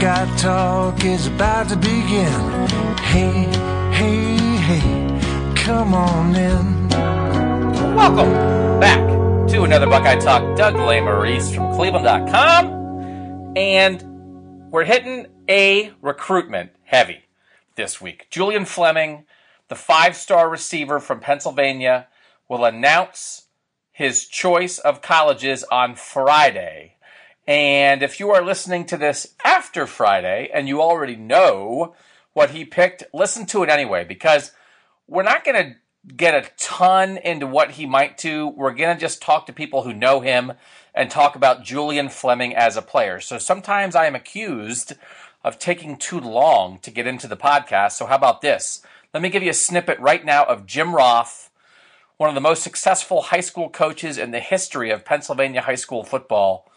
Buckeye talk is about to begin. Hey, hey, hey, come on in. Welcome back to another Buckeye Talk. Doug Lesmerises from Cleveland.com. And we're hitting a recruitment heavy this week. Julian Fleming, the five star receiver from Pennsylvania, will announce his choice of colleges on Friday. And if you are listening to this after Friday and you already know what he picked, listen to it anyway because we're not going to get a ton into what he might do. We're going to just talk to people who know him and talk about Julian Fleming as a player. So sometimes I am accused of taking too long to get into the podcast. So how about this? Let me give you a snippet right now of Jim Roth, one of the most successful high school coaches in the history of Pennsylvania high school football,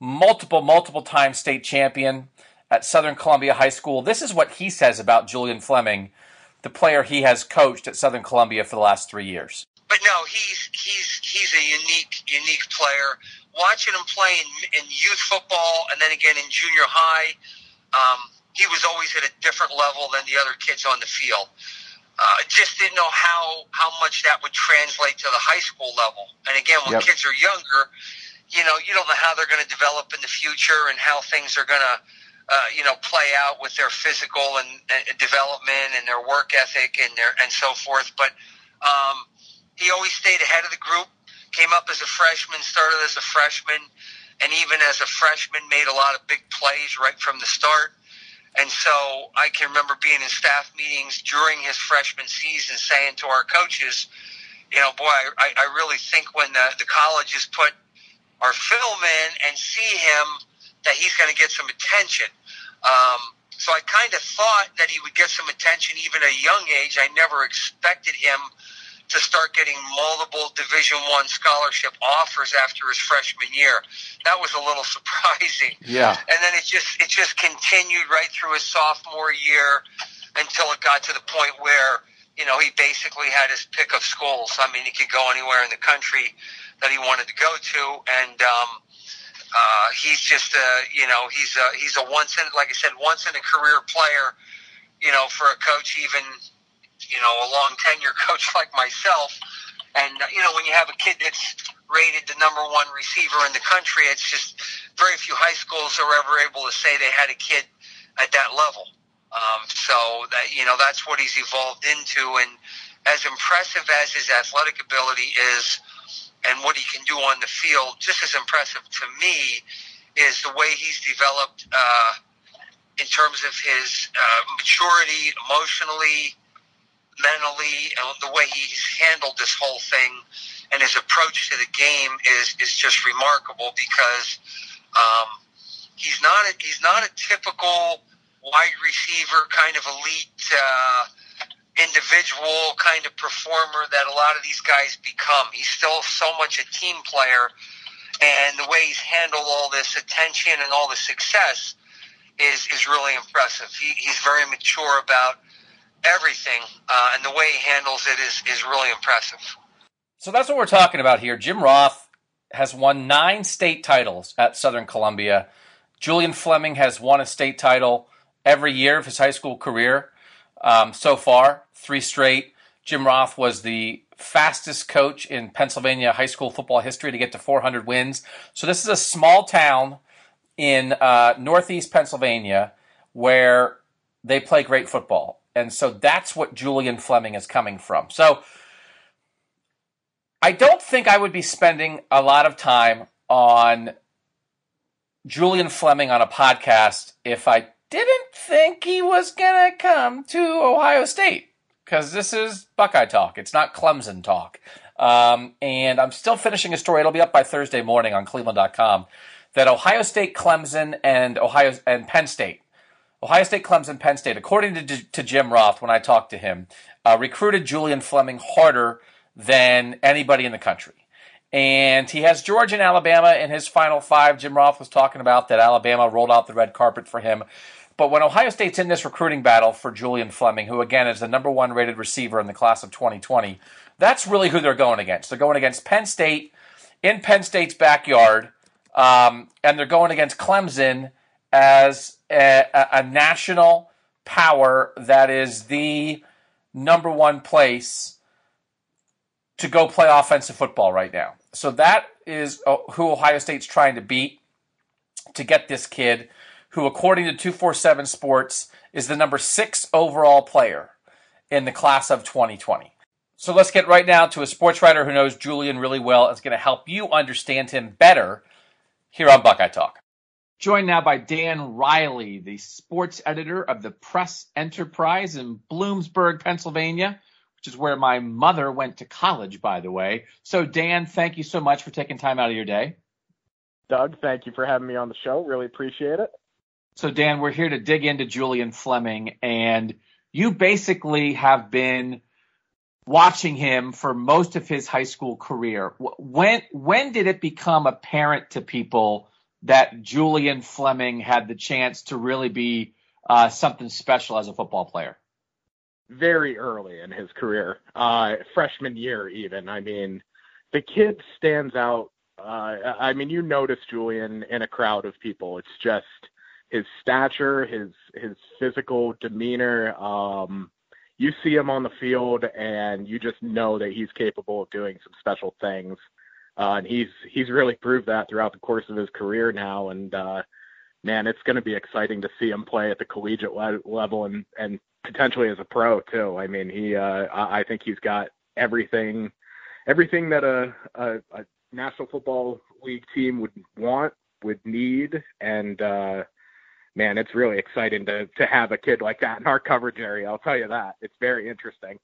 multiple, multiple time state champion at Southern Columbia High School. This is what he says about Julian Fleming, the player he has coached at Southern Columbia for the last three years. But no, he's he's he's a unique unique player. Watching him play in, in youth football and then again in junior high, um, he was always at a different level than the other kids on the field. Uh, just didn't know how how much that would translate to the high school level. And again, when Yep. kids are younger, you know, you don't know how they're going to develop in the future and how things are going to, uh, you know, play out with their physical and, and development and their work ethic and their and so forth. But um, he always stayed ahead of the group. Came up as a freshman, started as a freshman, and even as a freshman, made a lot of big plays right from the start. And so I can remember being in staff meetings during his freshman season saying to our coaches, you know, boy, I, I really think when the, the colleges put our film in and see him, that he's going to get some attention. Um, so I kind of thought that he would get some attention even at a young age. I never expected him to start getting multiple Division One scholarship offers after his freshman year. That was a little surprising Yeah. and then it just it just continued right through his sophomore year until it got to the point where you know he basically had his pick of schools. I mean, he could go anywhere in the country that he wanted to go to, and um, uh, he's just a you know he's a he's a once in like I said once in a career player. You know, for a coach, even you know a long tenure coach like myself, and uh, you know when you have a kid that's rated the number one receiver in the country, it's just very few high schools are ever able to say they had a kid at that level. Um, so that you know that's what he's evolved into, and as impressive as his athletic ability is, and what he can do on the field, just as impressive to me is the way he's developed uh, in terms of his uh, maturity, emotionally, mentally, and the way he's handled this whole thing and his approach to the game is is just remarkable because um, he's not a, he's not a typical wide receiver kind of elite uh, individual kind of performer that a lot of these guys become. He's still so much a team player, and the way he's handled all this attention and all the success is is really impressive. He, he's very mature about everything, uh, and the way he handles it is is really impressive. So that's what we're talking about here. Jim Roth has won nine state titles at Southern Columbia. Julian Fleming has won a state title every year of his high school career um, so far, three straight. Jim Roth was the fastest coach in Pennsylvania high school football history to get to 400 wins. So this is a small town in uh, northeast Pennsylvania where they play great football. And so that's what Julian Fleming is coming from. So I don't think I would be spending a lot of time on Julian Fleming on a podcast if I didn't think he was going to come to Ohio State because this is Buckeye talk. It's not Clemson talk. Um, and I'm still finishing a story. It'll be up by Thursday morning on Cleveland.com. That Ohio State, Clemson, and Ohio and Penn State, Ohio State, Clemson, Penn State, according to, to Jim Roth, when I talked to him, uh, recruited Julian Fleming harder than anybody in the country. And he has Georgia and Alabama in his final five. Jim Roth was talking about that Alabama rolled out the red carpet for him. But when Ohio State's in this recruiting battle for Julian Fleming, who again is the number one rated receiver in the class of 2020, that's really who they're going against. They're going against Penn State in Penn State's backyard, um, and they're going against Clemson as a, a, national power that is the number one place to go play offensive football right now. So that is uh, who Ohio State's trying to beat to get this kid, who, according to 247 Sports, is the number six overall player in the class of 2020. So let's get right now to a sports writer who knows Julian really well. and is going to help you understand him better here on Buckeye Talk. Joined now by Dan Riley, the sports editor of the Press Enterprise in Bloomsburg, Pennsylvania, which is where my mother went to college, by the way. So, Dan, thank you so much for taking time out of your day. Doug, thank you for having me on the show. Really appreciate it. So, Dan, we're here to dig into Julian Fleming, and you basically have been watching him for most of his high school career. When when did it become apparent to people that Julian Fleming had the chance to really be uh, something special as a football player? Very early in his career, uh, freshman year even. I mean, the kid stands out. Uh, I mean, you notice Julian in a crowd of people. It's just his stature, his his physical demeanor. Um, you see him on the field and you just know that he's capable of doing some special things. Uh, and he's he's really proved that throughout the course of his career now. And uh, man, it's going to be exciting to see him play at the collegiate le- level and and potentially as a pro too. I mean, he uh, I think he's got everything everything that a, a, a National Football League team would want, would need, and uh, man, it's really exciting to to have a kid like that in our coverage area. I'll tell you that. It's very interesting.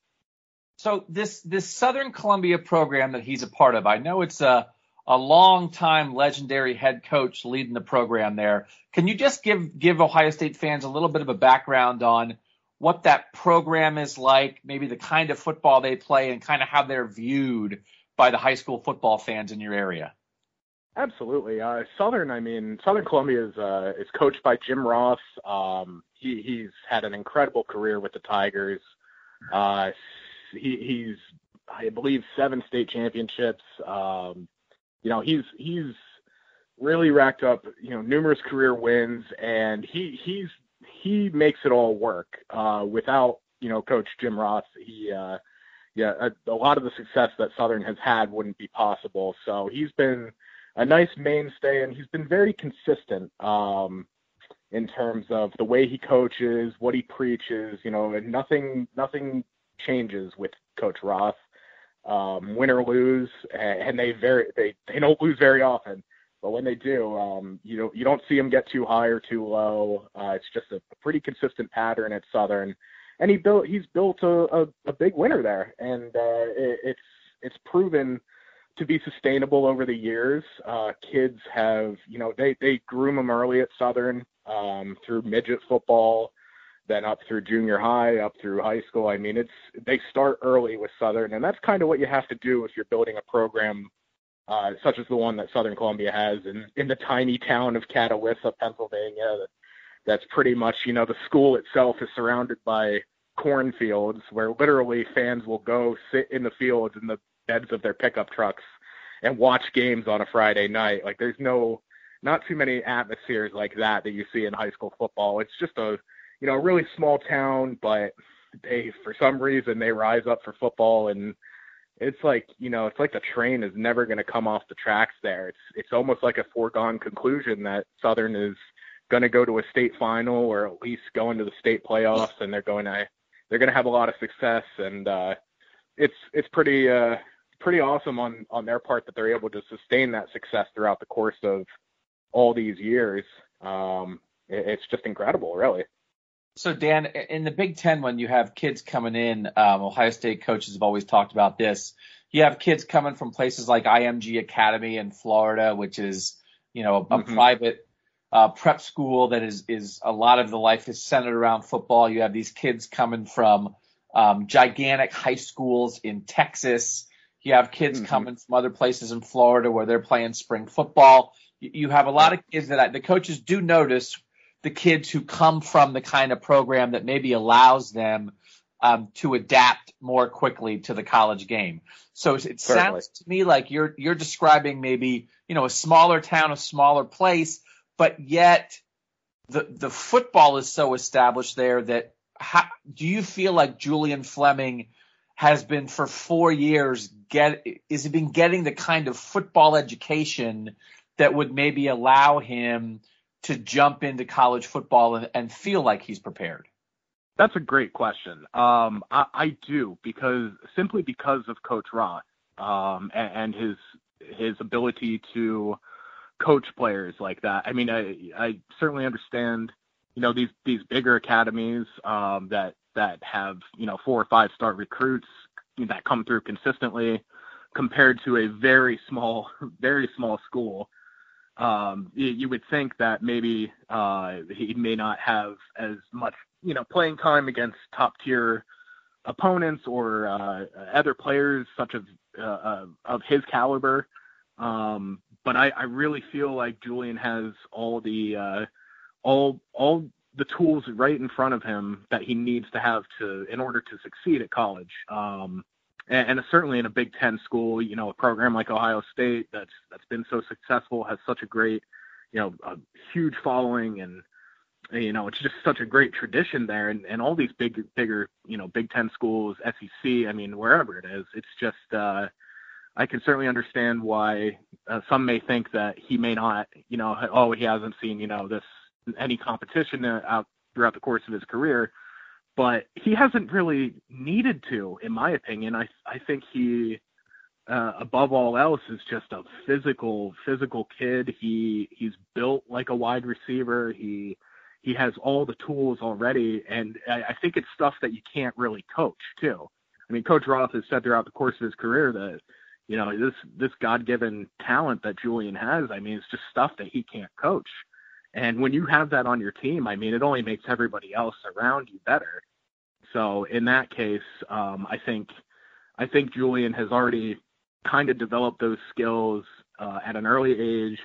So this this Southern Columbia program that he's a part of, I know it's a a long time legendary head coach leading the program there. Can you just give give Ohio State fans a little bit of a background on what that program is like, maybe the kind of football they play, and kind of how they're viewed by the high school football fans in your area? Absolutely. Uh, Southern, I mean, Southern Columbia is uh, is coached by Jim Roth. Um, he, he's had an incredible career with the Tigers. Uh, he, he's, I believe, seven state championships. Um, you know, he's he's really racked up, you know, numerous career wins, and he he's he makes it all work. Uh, without you know, Coach Jim Roth, he uh, yeah, a, a lot of the success that Southern has had wouldn't be possible. So he's been a nice mainstay, and he's been very consistent um, in terms of the way he coaches, what he preaches. You know, and nothing nothing changes with Coach Roth, Um, win or lose, and they very they they don't lose very often. But when they do, um, you know, you don't see them get too high or too low. Uh, it's just a, pretty consistent pattern at Southern, and he built he's built a, a, a big winner there, and uh, it, it's it's proven to be sustainable over the years. Uh, kids have, you know, they they groom them early at Southern um, through midget football, then up through junior high, up through high school. I mean, it's they start early with Southern, and that's kind of what you have to do if you're building a program uh, such as the one that Southern Columbia has in in the tiny town of Catawissa, Pennsylvania. That, that's pretty much, you know, the school itself is surrounded by cornfields where literally fans will go sit in the fields and the beds of their pickup trucks and watch games on a Friday night. Like there's no not too many atmospheres like that that you see in high school football. It's just a you know, a really small town, but they for some reason they rise up for football and it's like, you know, it's like the train is never going to come off the tracks there. It's it's almost like a foregone conclusion that Southern is going to go to a state final or at least go into the state playoffs and they're going to they're going to have a lot of success and uh it's it's pretty uh pretty awesome on on their part that they're able to sustain that success throughout the course of all these years. Um, it, it's just incredible, really. So Dan, in the Big Ten, when you have kids coming in, um, Ohio State coaches have always talked about this. You have kids coming from places like IMG Academy in Florida, which is you know a, mm-hmm. private uh, prep school that is is a lot of the life is centered around football. You have these kids coming from um, gigantic high schools in Texas. You have kids mm-hmm. coming from other places in Florida where they're playing spring football. You, have a lot of kids that I, the coaches do notice the kids who come from the kind of program that maybe allows them um, to adapt more quickly to the college game. So it Certainly. sounds to me like you're you're describing maybe you know a smaller town, a smaller place, but yet the the football is so established there that how, do you feel like Julian Fleming has been for four years get is he been getting the kind of football education that would maybe allow him to jump into college football and, and feel like he's prepared? That's a great question. Um, I, I, do because simply because of Coach Roth um, and, and, his his ability to coach players like that. I mean, I I certainly understand, you know, these these bigger academies um, that that have you know four or five star recruits that come through consistently, compared to a very small very small school. Um, you, you would think that maybe uh, he may not have as much you know playing time against top tier opponents or uh, other players such as uh, uh, of his caliber. Um, but I, I really feel like Julian has all the uh, all all the tools right in front of him that he needs to have to in order to succeed at college. Um, and, and certainly in a Big Ten school, you know, a program like Ohio State that's that's been so successful has such a great, you know, a huge following and you know, it's just such a great tradition there. And, and all these big, bigger, you know, Big Ten schools, SEC, I mean, wherever it is, it's just, uh, I can certainly understand why uh, some may think that he may not, you know, oh, he hasn't seen, you know, this any competition out throughout the course of his career, but he hasn't really needed to, in my opinion. I I think he, uh, above all else, is just a physical physical kid. He he's built like a wide receiver. He he has all the tools already, and I, I think it's stuff that you can't really coach too. I mean, Coach Roth has said throughout the course of his career that you know this this God-given talent that Julian has. I mean, it's just stuff that he can't coach. And when you have that on your team, I mean, it only makes everybody else around you better. So in that case, um, I think I think Julian has already kind of developed those skills uh, at an early age.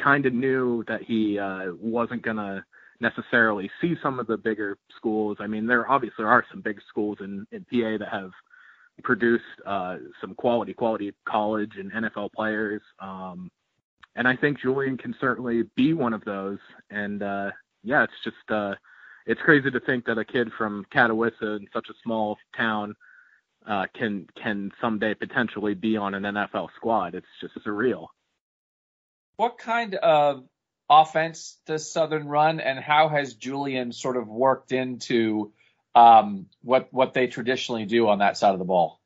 Kind of knew that he uh, wasn't gonna necessarily see some of the bigger schools. I mean, there obviously are some big schools in, in PA that have produced uh, some quality, quality college and NFL players. Um, and I think Julian can certainly be one of those. And uh, yeah, it's just uh, it's crazy to think that a kid from Catawissa in such a small town uh, can can someday potentially be on an NFL squad. It's just surreal. What kind of offense does Southern run, and how has Julian sort of worked into um, what what they traditionally do on that side of the ball?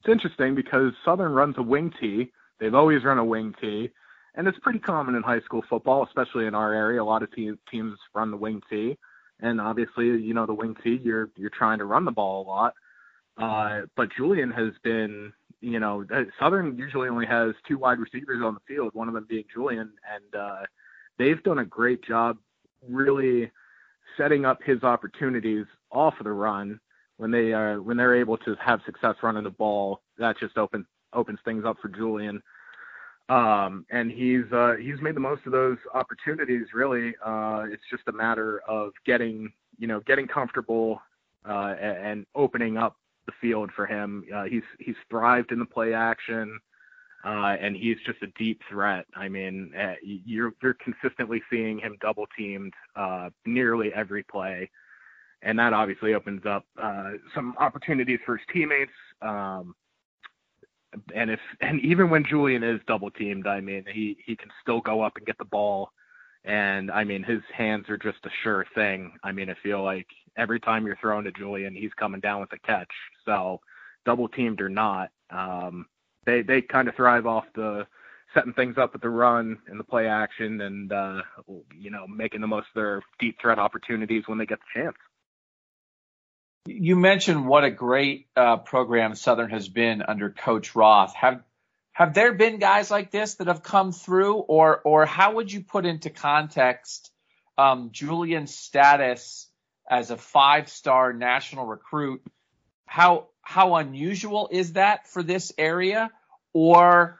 It's interesting because Southern runs a wing tee. They've always run a wing tee, and it's pretty common in high school football, especially in our area. A lot of teams teams run the wing tee, and obviously, you know, the wing tee, you're you're trying to run the ball a lot. Uh, but Julian has been, you know, Southern usually only has two wide receivers on the field, one of them being Julian, and uh, they've done a great job really setting up his opportunities off of the run when they are when they're able to have success running the ball. That just opens opens things up for Julian. Um, and he's uh, he's made the most of those opportunities. Really, uh, it's just a matter of getting you know getting comfortable uh, and opening up the field for him. Uh, he's he's thrived in the play action uh, and he's just a deep threat. I mean, uh, you're you're consistently seeing him double teamed uh, nearly every play, and that obviously opens up uh, some opportunities for his teammates. Um, and if and even when Julian is double teamed, I mean, he he can still go up and get the ball. And I mean, his hands are just a sure thing. I mean, I feel like every time you're throwing to Julian, he's coming down with a catch. So, double teamed or not, um, they they kind of thrive off the setting things up with the run and the play action, and uh, you know making the most of their deep threat opportunities when they get the chance. You mentioned what a great uh, program Southern has been under Coach Roth. Have have there been guys like this that have come through, or or how would you put into context um, Julian's status as a five star national recruit? How how unusual is that for this area, or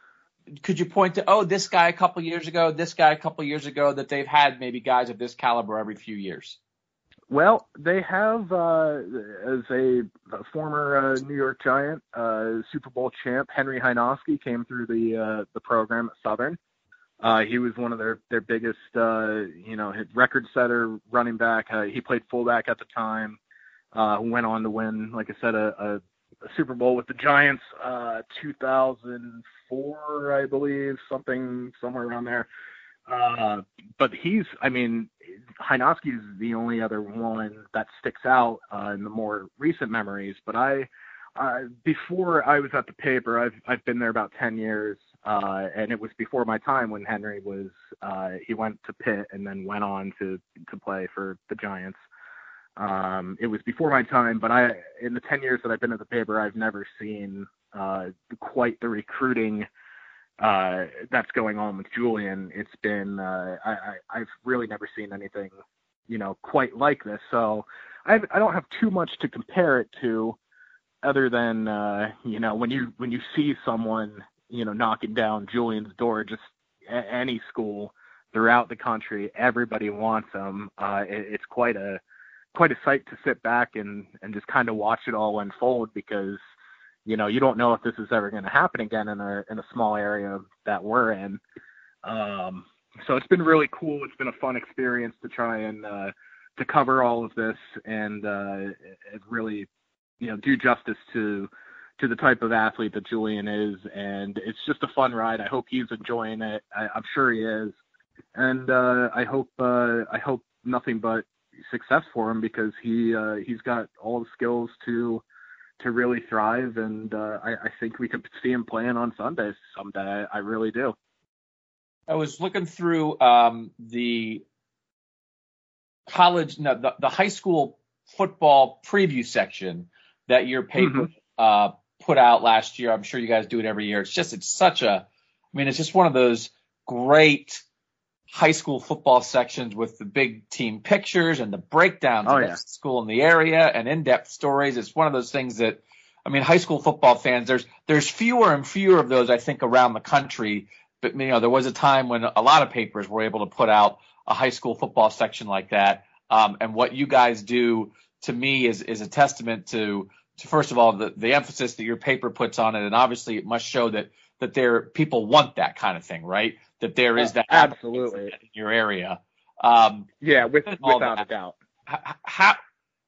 could you point to oh this guy a couple years ago, this guy a couple years ago that they've had maybe guys of this caliber every few years? Well, they have, uh, as a, a former uh, New York Giant, uh, Super Bowl champ, Henry Hynoski came through the uh, the program at Southern. Uh, he was one of their their biggest, uh, you know, record setter running back. He played fullback at the time. Uh, went on to win, like I said, a, a, a Super Bowl with the Giants, uh, 2004, I believe, something somewhere around there. Uh, but he's, I mean, Hynoski is the only other one that sticks out uh, in the more recent memories. But I, uh, before I was at the paper, I've I've been there about ten years, uh, and it was before my time when Henry was uh, he went to Pitt and then went on to to play for the Giants. Um, it was before my time, but I in the ten years that I've been at the paper, I've never seen uh, quite the recruiting uh, that's going on with Julian. It's been uh, I, I I've really never seen anything you know quite like this. So I I don't have too much to compare it to, other than uh, you know when you when you see someone you know knocking down Julian's door just any school throughout the country, everybody wants them. Uh, it, it's quite a quite a sight to sit back and and just kind of watch it all unfold because you know, you don't know if this is ever going to happen again in a in a small area that we're in. Um, so it's been really cool. It's been a fun experience to try and uh, to cover all of this and uh, really, you know, do justice to to the type of athlete that Julian is. And it's just a fun ride. I hope he's enjoying it. I, I'm sure he is. And uh, I hope uh, I hope nothing but success for him because he uh, he's got all the skills to to really thrive, and uh, I, I think we could see him playing on Sundays someday. I, I really do. I was looking through um, the college, no, the, the high school football preview section that your paper mm-hmm. uh, put out last year. I'm sure you guys do it every year. It's just, it's such a, I mean, it's just one of those great high school football sections with the big team pictures and the breakdowns oh, of yeah. school in the area and in-depth stories. It's one of those things that, I mean, high school football fans, there's, there's fewer and fewer of those, I think, around the country. But, you know, there was a time when a lot of papers were able to put out a high school football section like that. Um, and what you guys do to me is, is a testament to, to first of all, the, the emphasis that your paper puts on it. And obviously it must show that, that there, people want that kind of thing, right? that there is that absolutely in your area. Um, yeah, with, without a doubt. How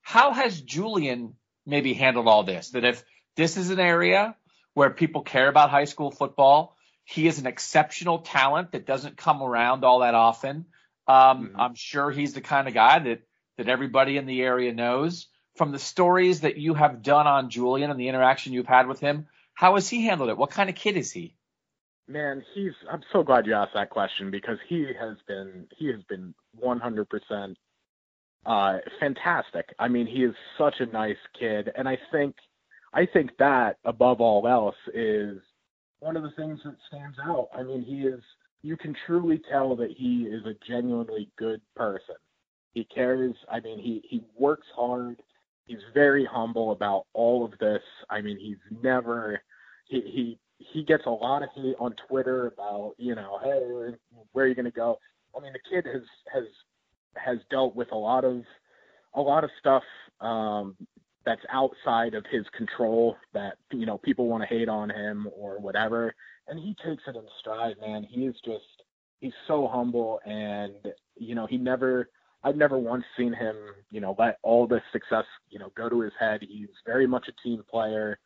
how has Julian maybe handled all this? That if this is an area where people care about high school football, he is an exceptional talent that doesn't come around all that often. Um, mm-hmm. I'm sure he's the kind of guy that that everybody in the area knows. From the stories that you have done on Julian and the interaction you've had with him, how has he handled it? What kind of kid is he? Man, he's. I'm so glad you asked that question because he has been. He has been 100% uh, fantastic. I mean, he is such a nice kid, and I think, I think that above all else is one of the things that stands out. I mean, he is. You can truly tell that he is a genuinely good person. He cares. I mean, he he works hard. He's very humble about all of this. I mean, he's never. He, he he gets a lot of hate on Twitter about, you know, hey, where are you going to go? I mean, the kid has has has dealt with a lot of a lot of stuff um, that's outside of his control that you know people want to hate on him or whatever, and he takes it in stride, man. He is just he's so humble, and you know he never. I've never once seen him, you know, let all this success, you know, go to his head. He's very much a team player.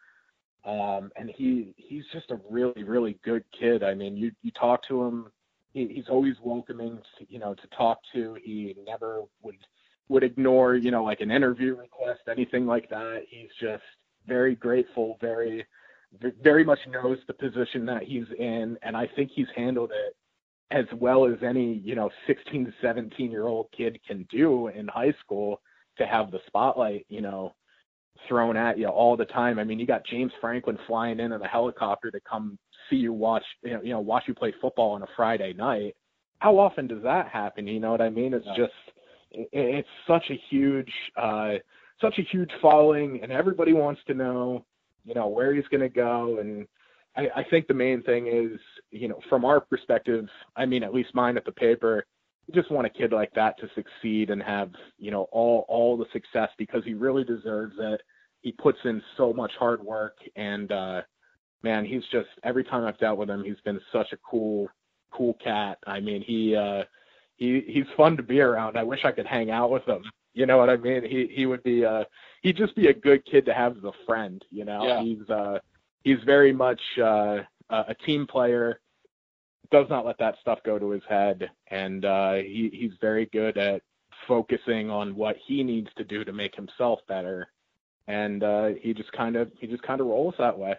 Um, and he he's just a really really good kid. I mean, you you talk to him, he, he's always welcoming, to, you know, to talk to. He never would would ignore, you know, like an interview request, anything like that. He's just very grateful, very very much knows the position that he's in, and I think he's handled it as well as any you know 16 17 year old kid can do in high school to have the spotlight you know thrown at you all the time. I mean, you got James Franklin flying in in a helicopter to come see you watch you know, you know watch you play football on a Friday night. How often does that happen? You know what I mean? It's yeah. just it's such a huge uh such a huge following and everybody wants to know you know where he's going to go and I, I think the main thing is you know from our perspective i mean at least mine at the paper we just want a kid like that to succeed and have you know all all the success because he really deserves it he puts in so much hard work and uh man he's just every time i've dealt with him he's been such a cool cool cat i mean he uh he he's fun to be around i wish i could hang out with him you know what I mean? He he would be uh he'd just be a good kid to have as a friend, you know. Yeah. He's uh he's very much uh a team player, does not let that stuff go to his head and uh he he's very good at focusing on what he needs to do to make himself better. And uh he just kind of he just kind of rolls that way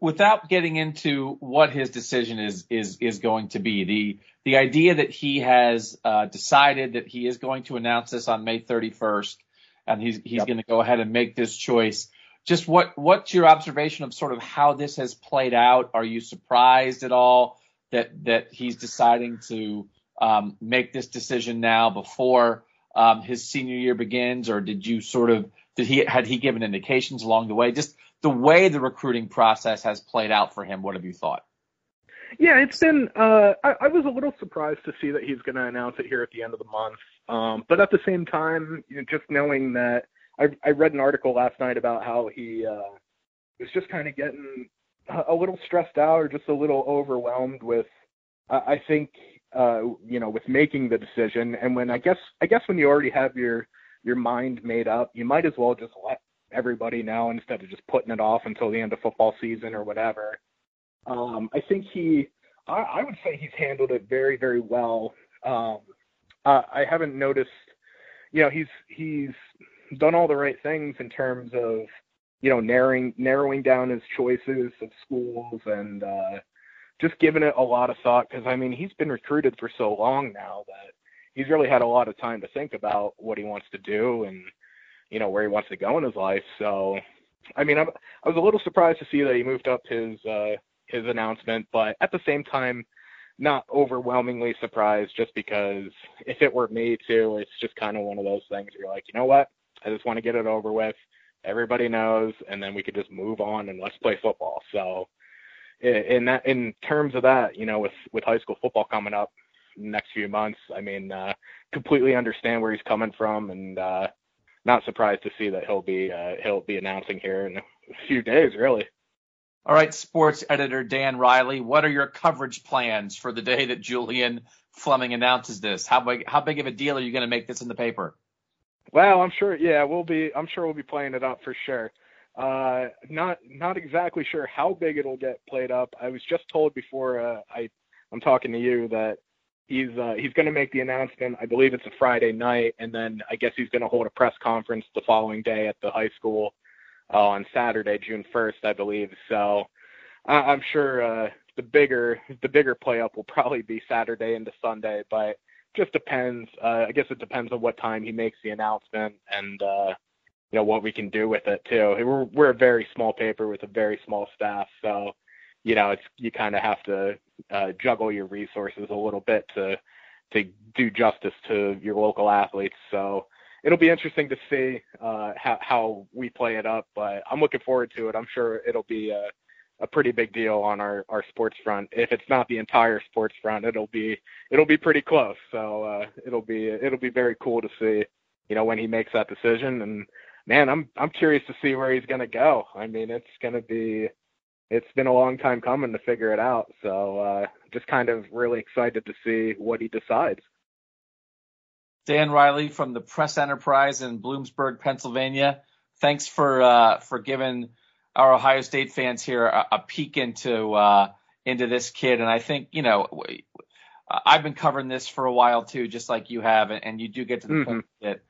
without getting into what his decision is is is going to be the the idea that he has uh, decided that he is going to announce this on May 31st and he's he's yep. going to go ahead and make this choice just what what's your observation of sort of how this has played out are you surprised at all that that he's deciding to um, make this decision now before um, his senior year begins or did you sort of did he had he given indications along the way just the way the recruiting process has played out for him. What have you thought? Yeah, it's been. Uh, I, I was a little surprised to see that he's going to announce it here at the end of the month. Um, but at the same time, you know, just knowing that I, I read an article last night about how he uh, was just kind of getting a little stressed out or just a little overwhelmed with. Uh, I think uh, you know with making the decision, and when I guess I guess when you already have your your mind made up, you might as well just let everybody know instead of just putting it off until the end of football season or whatever. Um, I think he, I, I would say he's handled it very, very well. Um, uh, I haven't noticed, you know, he's he's done all the right things in terms of, you know, narrowing narrowing down his choices of schools and uh, just giving it a lot of thought because I mean he's been recruited for so long now that he's really had a lot of time to think about what he wants to do and you know, where he wants to go in his life. So, I mean, I'm, I was a little surprised to see that he moved up his uh, his announcement, but at the same time, not overwhelmingly surprised just because if it were me too, it's just kind of one of those things where you're like, you know what? I just want to get it over with. Everybody knows, and then we could just move on and let's play football. So, in that, in terms of that, you know, with with high school football coming up next few months, I mean, uh, completely understand where he's coming from, and uh, not surprised to see that he'll be uh, he'll be announcing here in a few days, really. All right, sports editor Dan Riley, what are your coverage plans for the day that Julian Fleming announces this? How big how big of a deal are you going to make this in the paper? Well, I'm sure. Yeah, we'll be. I'm sure we'll be playing it up for sure. Uh, not not exactly sure how big it'll get played up. I was just told before uh, I I'm talking to you that he's uh, he's going to make the announcement. I believe it's a Friday night, and then I guess he's going to hold a press conference the following day at the high school uh, on Saturday, June 1st, I believe. So I- I'm sure uh, the bigger the bigger play up will probably be Saturday into Sunday, but just depends. Uh, I guess it depends on what time he makes the announcement and uh, you know what we can do with it too. We're we're a very small paper with a very small staff, so you know, it's you kind of have to uh, juggle your resources a little bit to to do justice to your local athletes. So it'll be interesting to see uh, how how we play it up. But I'm looking forward to it. I'm sure it'll be a pretty big deal on our our sports front. If it's not the entire sports front, it'll be it'll be pretty close. So uh, it'll be it'll be very cool to see, you know, when he makes that decision. And man, I'm I'm curious to see where he's gonna go. I mean, it's gonna be it's been a long time coming to figure it out. So uh, just kind of really excited to see what he decides. Dan Riley from the Press Enterprise in Bloomsburg, Pennsylvania. Thanks for uh, for giving our Ohio State fans here a, a peek into uh, into this kid. And I think you know I've been covering this for a while too, just like you have, and, and you do get to the mm-hmm. point that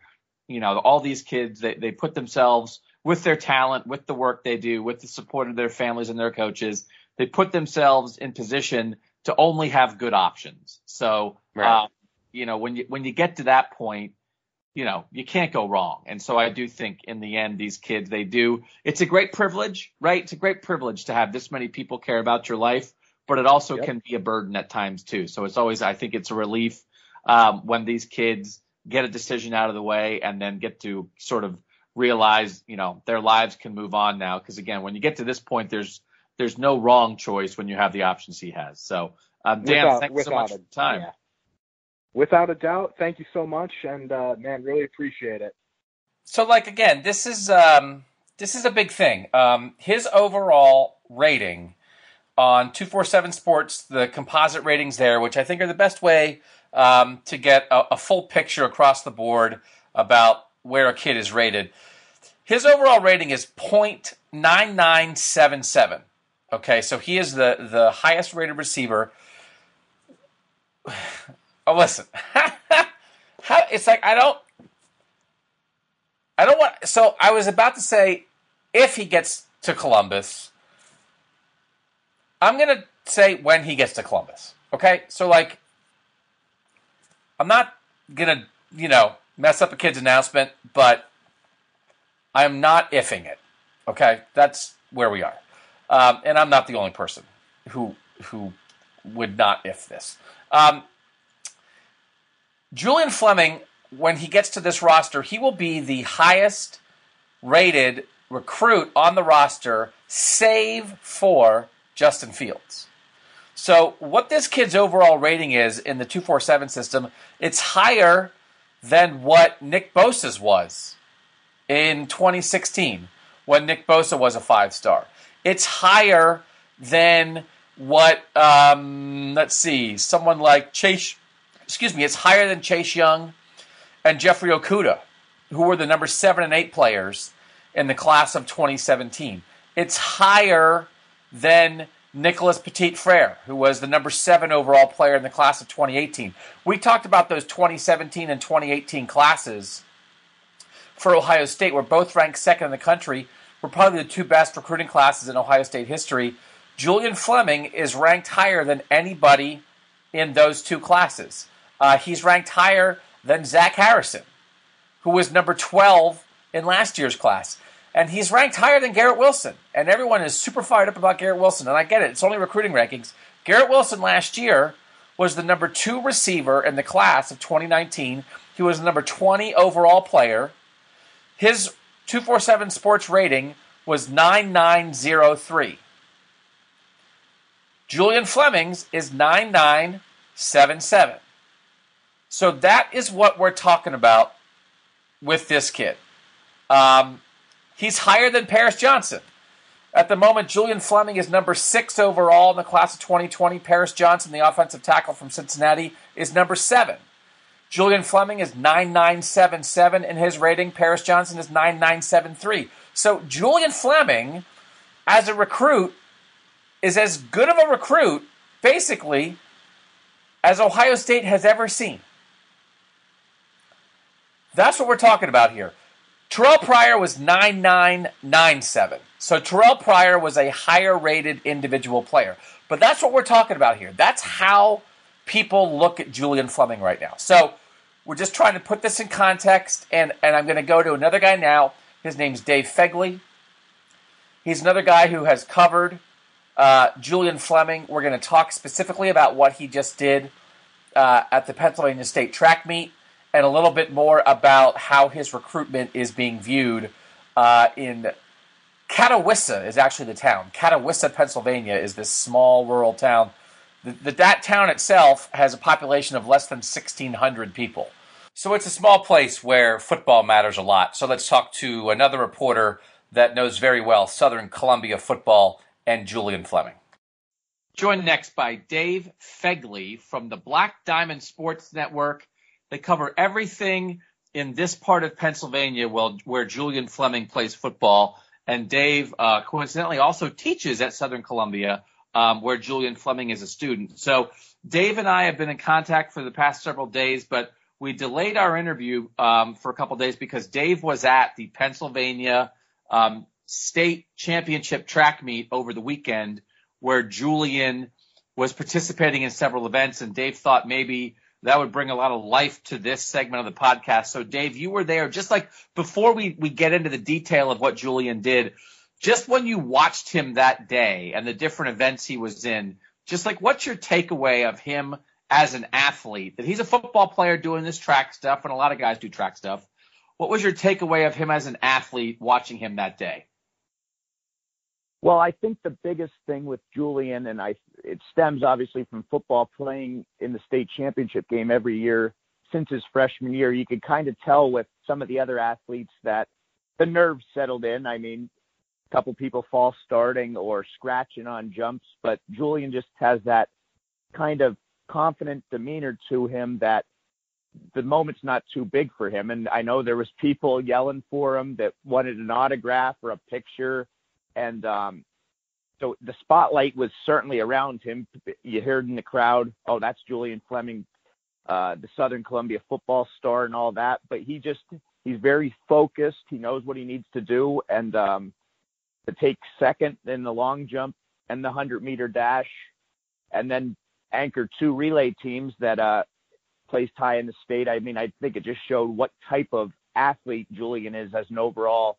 you know all these kids they they put themselves with their talent, with the work they do, with the support of their families and their coaches, they put themselves in position to only have good options. So, right. uh, you know, when you when you get to that point, you know, you can't go wrong. And so I do think in the end, these kids, they do. It's a great privilege, right? It's a great privilege to have this many people care about your life, but it also yep. can be a burden at times too. So it's always, I think it's a relief um, when these kids get a decision out of the way and then get to sort of realize, you know, their lives can move on now. Because again, when you get to this point, there's there's no wrong choice when you have the options he has. So, um, Dan, without, thanks so much a, for time. Yeah. Without a doubt, thank you so much, and uh, man, really appreciate it. So, like again, this is um, this is a big thing. Um, his overall rating on two four seven Sports, the composite ratings there, which I think are the best way um, to get a, a full picture across the board about where a kid is rated. His overall rating is 0.9977. Okay, so he is the, the highest rated receiver. Oh, listen. How, it's like, I don't. I don't want. So I was about to say if he gets to Columbus, I'm going to say when he gets to Columbus. Okay? So, like, I'm not going to, you know, mess up a kid's announcement, but I'm not ifing it. Okay, that's where we are, um, and I'm not the only person who who would not if this. Um, Julian Fleming, when he gets to this roster, he will be the highest rated recruit on the roster, save for Justin Fields. So, what this kid's overall rating is in the 247 system, it's higher than what Nick Bosa's was in 2016 when Nick Bosa was a five star. It's higher than what, um, let's see, someone like Chase, excuse me, it's higher than Chase Young and Jeffrey Okudah, who were the number seven and eight players in the class of 2017. It's higher than Nicholas Petit Frere, who was the number seven overall player in the class of 2018. We talked about those 2017 and 2018 classes for Ohio State. We're both ranked second in the country. We're probably the two best recruiting classes in Ohio State history. Julian Fleming is ranked higher than anybody in those two classes. Uh, he's ranked higher than Zach Harrison, who was number 12 in last year's class and he's ranked higher than Garrett Wilson. And everyone is super fired up about Garrett Wilson, and I get it. It's only recruiting rankings. Garrett Wilson last year was the number two receiver in the class of 2019. He was the number 20 overall player. His 247 sports rating was 9903. Julian Fleming's is 9977. So that is what we're talking about with this kid. Um, He's higher than Paris Johnson. At the moment, Julian Fleming is number six overall in the class of 2020. Paris Johnson, the offensive tackle from Cincinnati, is number seven. Julian Fleming is 9977 in his rating. Paris Johnson is 9973. So Julian Fleming, as a recruit, is as good of a recruit, basically, as Ohio State has ever seen. That's what we're talking about here. Terrell Pryor was 9997. So Terrell Pryor was a higher rated individual player. But that's what we're talking about here. That's how people look at Julian Fleming right now. So we're just trying to put this in context, and, and I'm going to go to another guy now. His name's Dave Fegley. He's another guy who has covered uh, Julian Fleming. We're going to talk specifically about what he just did uh, at the Pennsylvania State track meet and a little bit more about how his recruitment is being viewed uh, in Catawissa is actually the town. Catawissa, Pennsylvania is this small rural town. The, the, that town itself has a population of less than 1,600 people. So it's a small place where football matters a lot. So let's talk to another reporter that knows very well Southern Columbia football and Julian Fleming. Joined next by Dave Fegley from the Black Diamond Sports Network they cover everything in this part of Pennsylvania where Julian Fleming plays football. And Dave, uh, coincidentally, also teaches at Southern Columbia, um, where Julian Fleming is a student. So Dave and I have been in contact for the past several days, but we delayed our interview um, for a couple days because Dave was at the Pennsylvania um, state championship track meet over the weekend where Julian was participating in several events, and Dave thought maybe that would bring a lot of life to this segment of the podcast. So, Dave, you were there. Just like before we, we get into the detail of what Julian did, just when you watched him that day and the different events he was in, just like what's your takeaway of him as an athlete? That he's a football player doing this track stuff, and a lot of guys do track stuff. What was your takeaway of him as an athlete watching him that day? Well, I think the biggest thing with Julian, and I, it stems obviously from football playing in the state championship game every year since his freshman year. You could kind of tell with some of the other athletes that the nerves settled in. I mean, a couple people false starting or scratching on jumps, but Julian just has that kind of confident demeanor to him that the moment's not too big for him. And I know there was people yelling for him that wanted an autograph or a picture and um, so the spotlight was certainly around him. You heard in the crowd, "Oh, that's Julian Fleming, uh, the Southern Columbia football star, and all that." But he just he's very focused. He knows what he needs to do, and um, to take second in the long jump and the hundred meter dash, and then anchor two relay teams that uh, placed high in the state. I mean, I think it just showed what type of athlete Julian is as an overall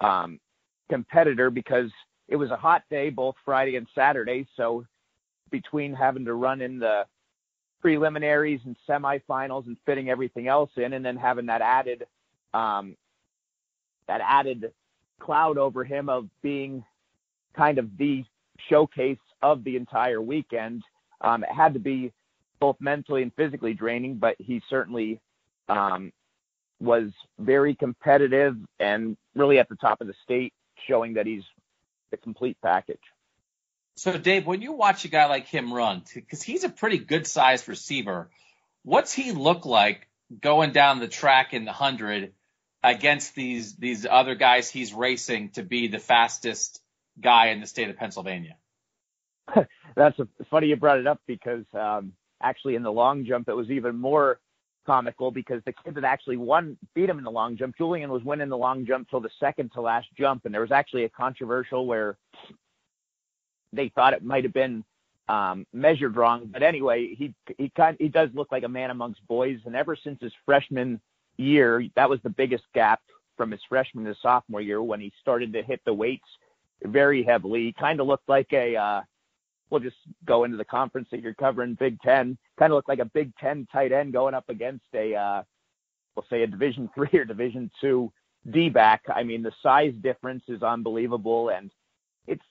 um, competitor because it was a hot day both Friday and Saturday. So between having to run in the preliminaries and semifinals and fitting everything else in, and then having that added um, that added cloud over him of being kind of the showcase of the entire weekend. Um, it had to be both mentally and physically draining, but he certainly um, was very competitive and really at the top of the state showing that he's the complete package. So, Dave, when you watch a guy like him run, because he's a pretty good sized receiver, what's he look like going down the track in the hundred against these these other guys he's racing to be the fastest guy in the state of Pennsylvania? That's a, funny you brought it up because um, actually in the long jump it was even more comical because the kid that actually won beat him in the long jump. Julian was winning the long jump till the second to last jump, and there was actually a controversial where they thought it might have been um, measured wrong. But anyway, he he kind he does look like a man amongst boys, and ever since his freshman year, that was the biggest gap from his freshman to sophomore year when he started to hit the weights very heavily. He kind of looked like a uh, we'll just go into the conference that you're covering, Big Ten. Kind of look like a Big Ten tight end going up against a, uh, we'll say a Division three or Division two D back. I mean, the size difference is unbelievable, and it's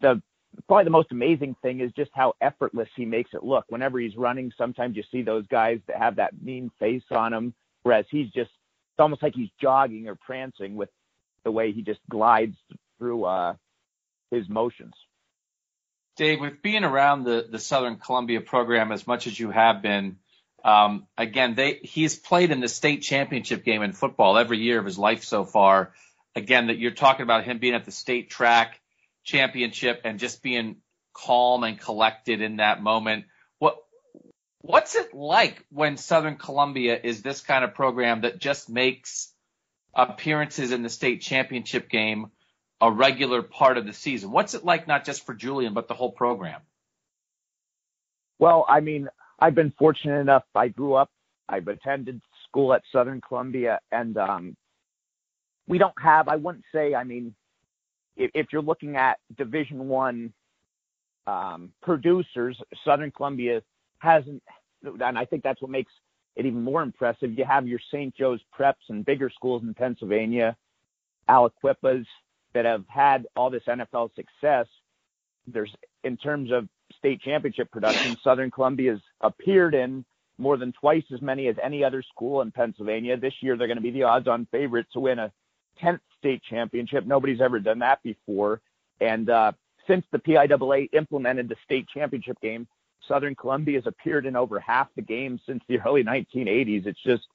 the probably the most amazing thing is just how effortless he makes it look. Whenever he's running, sometimes you see those guys that have that mean face on them, whereas he's just it's almost like he's jogging or prancing with the way he just glides through uh, his motions. Dave, with being around the, the Southern Columbia program as much as you have been, um, again, they, he's played in the state championship game in football every year of his life so far. Again, that you're talking about him being at the state track championship and just being calm and collected in that moment. What, what's it like when Southern Columbia is this kind of program that just makes appearances in the state championship game a regular part of the season? What's it like, not just for Julian, but the whole program? Well, I mean, I've been fortunate enough. I grew up, I've attended school at Southern Columbia, and um, we don't have, I wouldn't say, I mean, if, if you're looking at Division One um, producers, Southern Columbia hasn't, and I think that's what makes it even more impressive. You have your St. Joe's preps and bigger schools in Pennsylvania, Aliquippas, that have had all this NFL success, there's in terms of state championship production, Southern Columbia's appeared in more than twice as many as any other school in Pennsylvania. This year, they're going to be the odds-on favorite to win a 10th state championship. Nobody's ever done that before. And uh, since the PIAA implemented the state championship game, Southern Columbia has appeared in over half the games since the early 1980s. It's just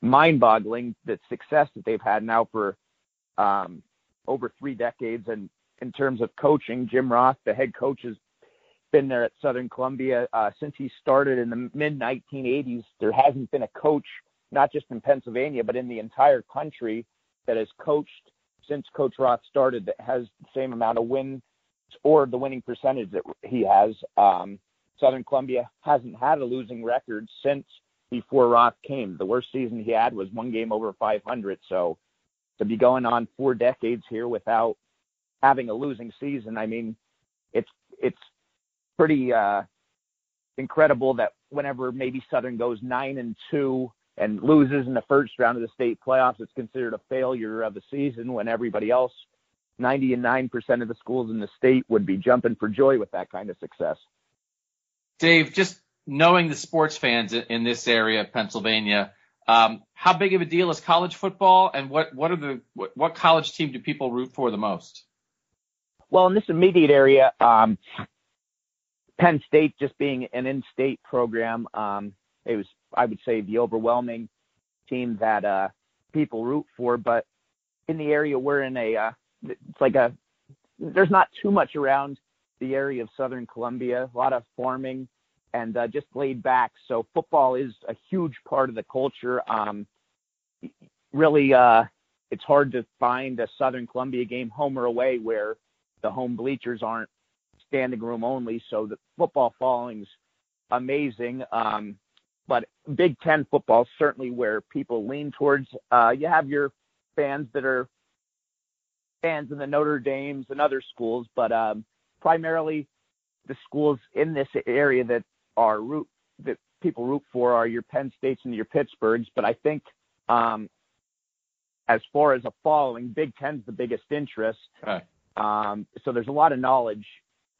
mind-boggling the success that they've had now for um, over three decades. And in terms of coaching, Jim Roth, the head coach, has been there at Southern Columbia uh, since he started in the mid 1980s. There hasn't been a coach, not just in Pennsylvania, but in the entire country, that has coached since Coach Roth started that has the same amount of wins or the winning percentage that he has. Um, Southern Columbia hasn't had a losing record since before Roth came. The worst season he had was one game over 500. So to be going on four decades here without having a losing season, I mean, it's it's pretty uh, incredible that whenever maybe Southern goes nine and two and loses in the first round of the state playoffs, it's considered a failure of a season when everybody else, 99% of the schools in the state would be jumping for joy with that kind of success. Dave, just knowing the sports fans in this area of Pennsylvania, um, how big of a deal is college football, and what what are the what, what, college team do people root for the most? Well, in this immediate area, um, Penn State just being an in-state program, um, it was I would say the overwhelming team that uh, people root for. But in the area we're in, a uh, it's like a there's not too much around the area of Southern Columbia. A lot of farming and uh, just laid back. So football is a huge part of the culture. Um, really, uh, it's hard to find a Southern Columbia game, home or away, where the home bleachers aren't standing room only. So the football following's amazing. Um, but Big Ten football certainly where people lean towards. Uh, you have your fans that are fans in the Notre Dames and other schools, but um, primarily the schools in this area that are root that people root for are your Penn States and your Pittsburghs. But I think um, as far as a following, Big Ten's the biggest interest. Um, so there's a lot of knowledge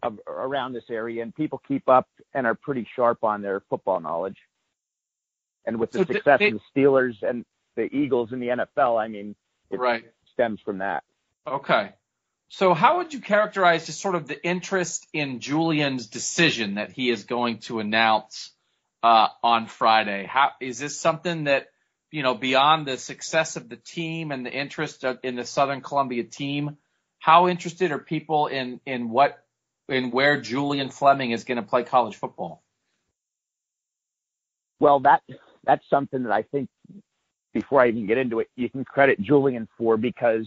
of, around this area, and people keep up and are pretty sharp on their football knowledge. And with the so success they, of the Steelers and the Eagles in the NFL, I mean, it right. stems from that. Okay. So how would you characterize just sort of the interest in Julian's decision that he is going to announce uh, on Friday? How is this something that you know beyond the success of the team and the interest of, in the Southern Columbia team? How interested are people in in what in where Julian Fleming is going to play college football? Well, that that's something that I think before I even get into it, you can credit Julian for because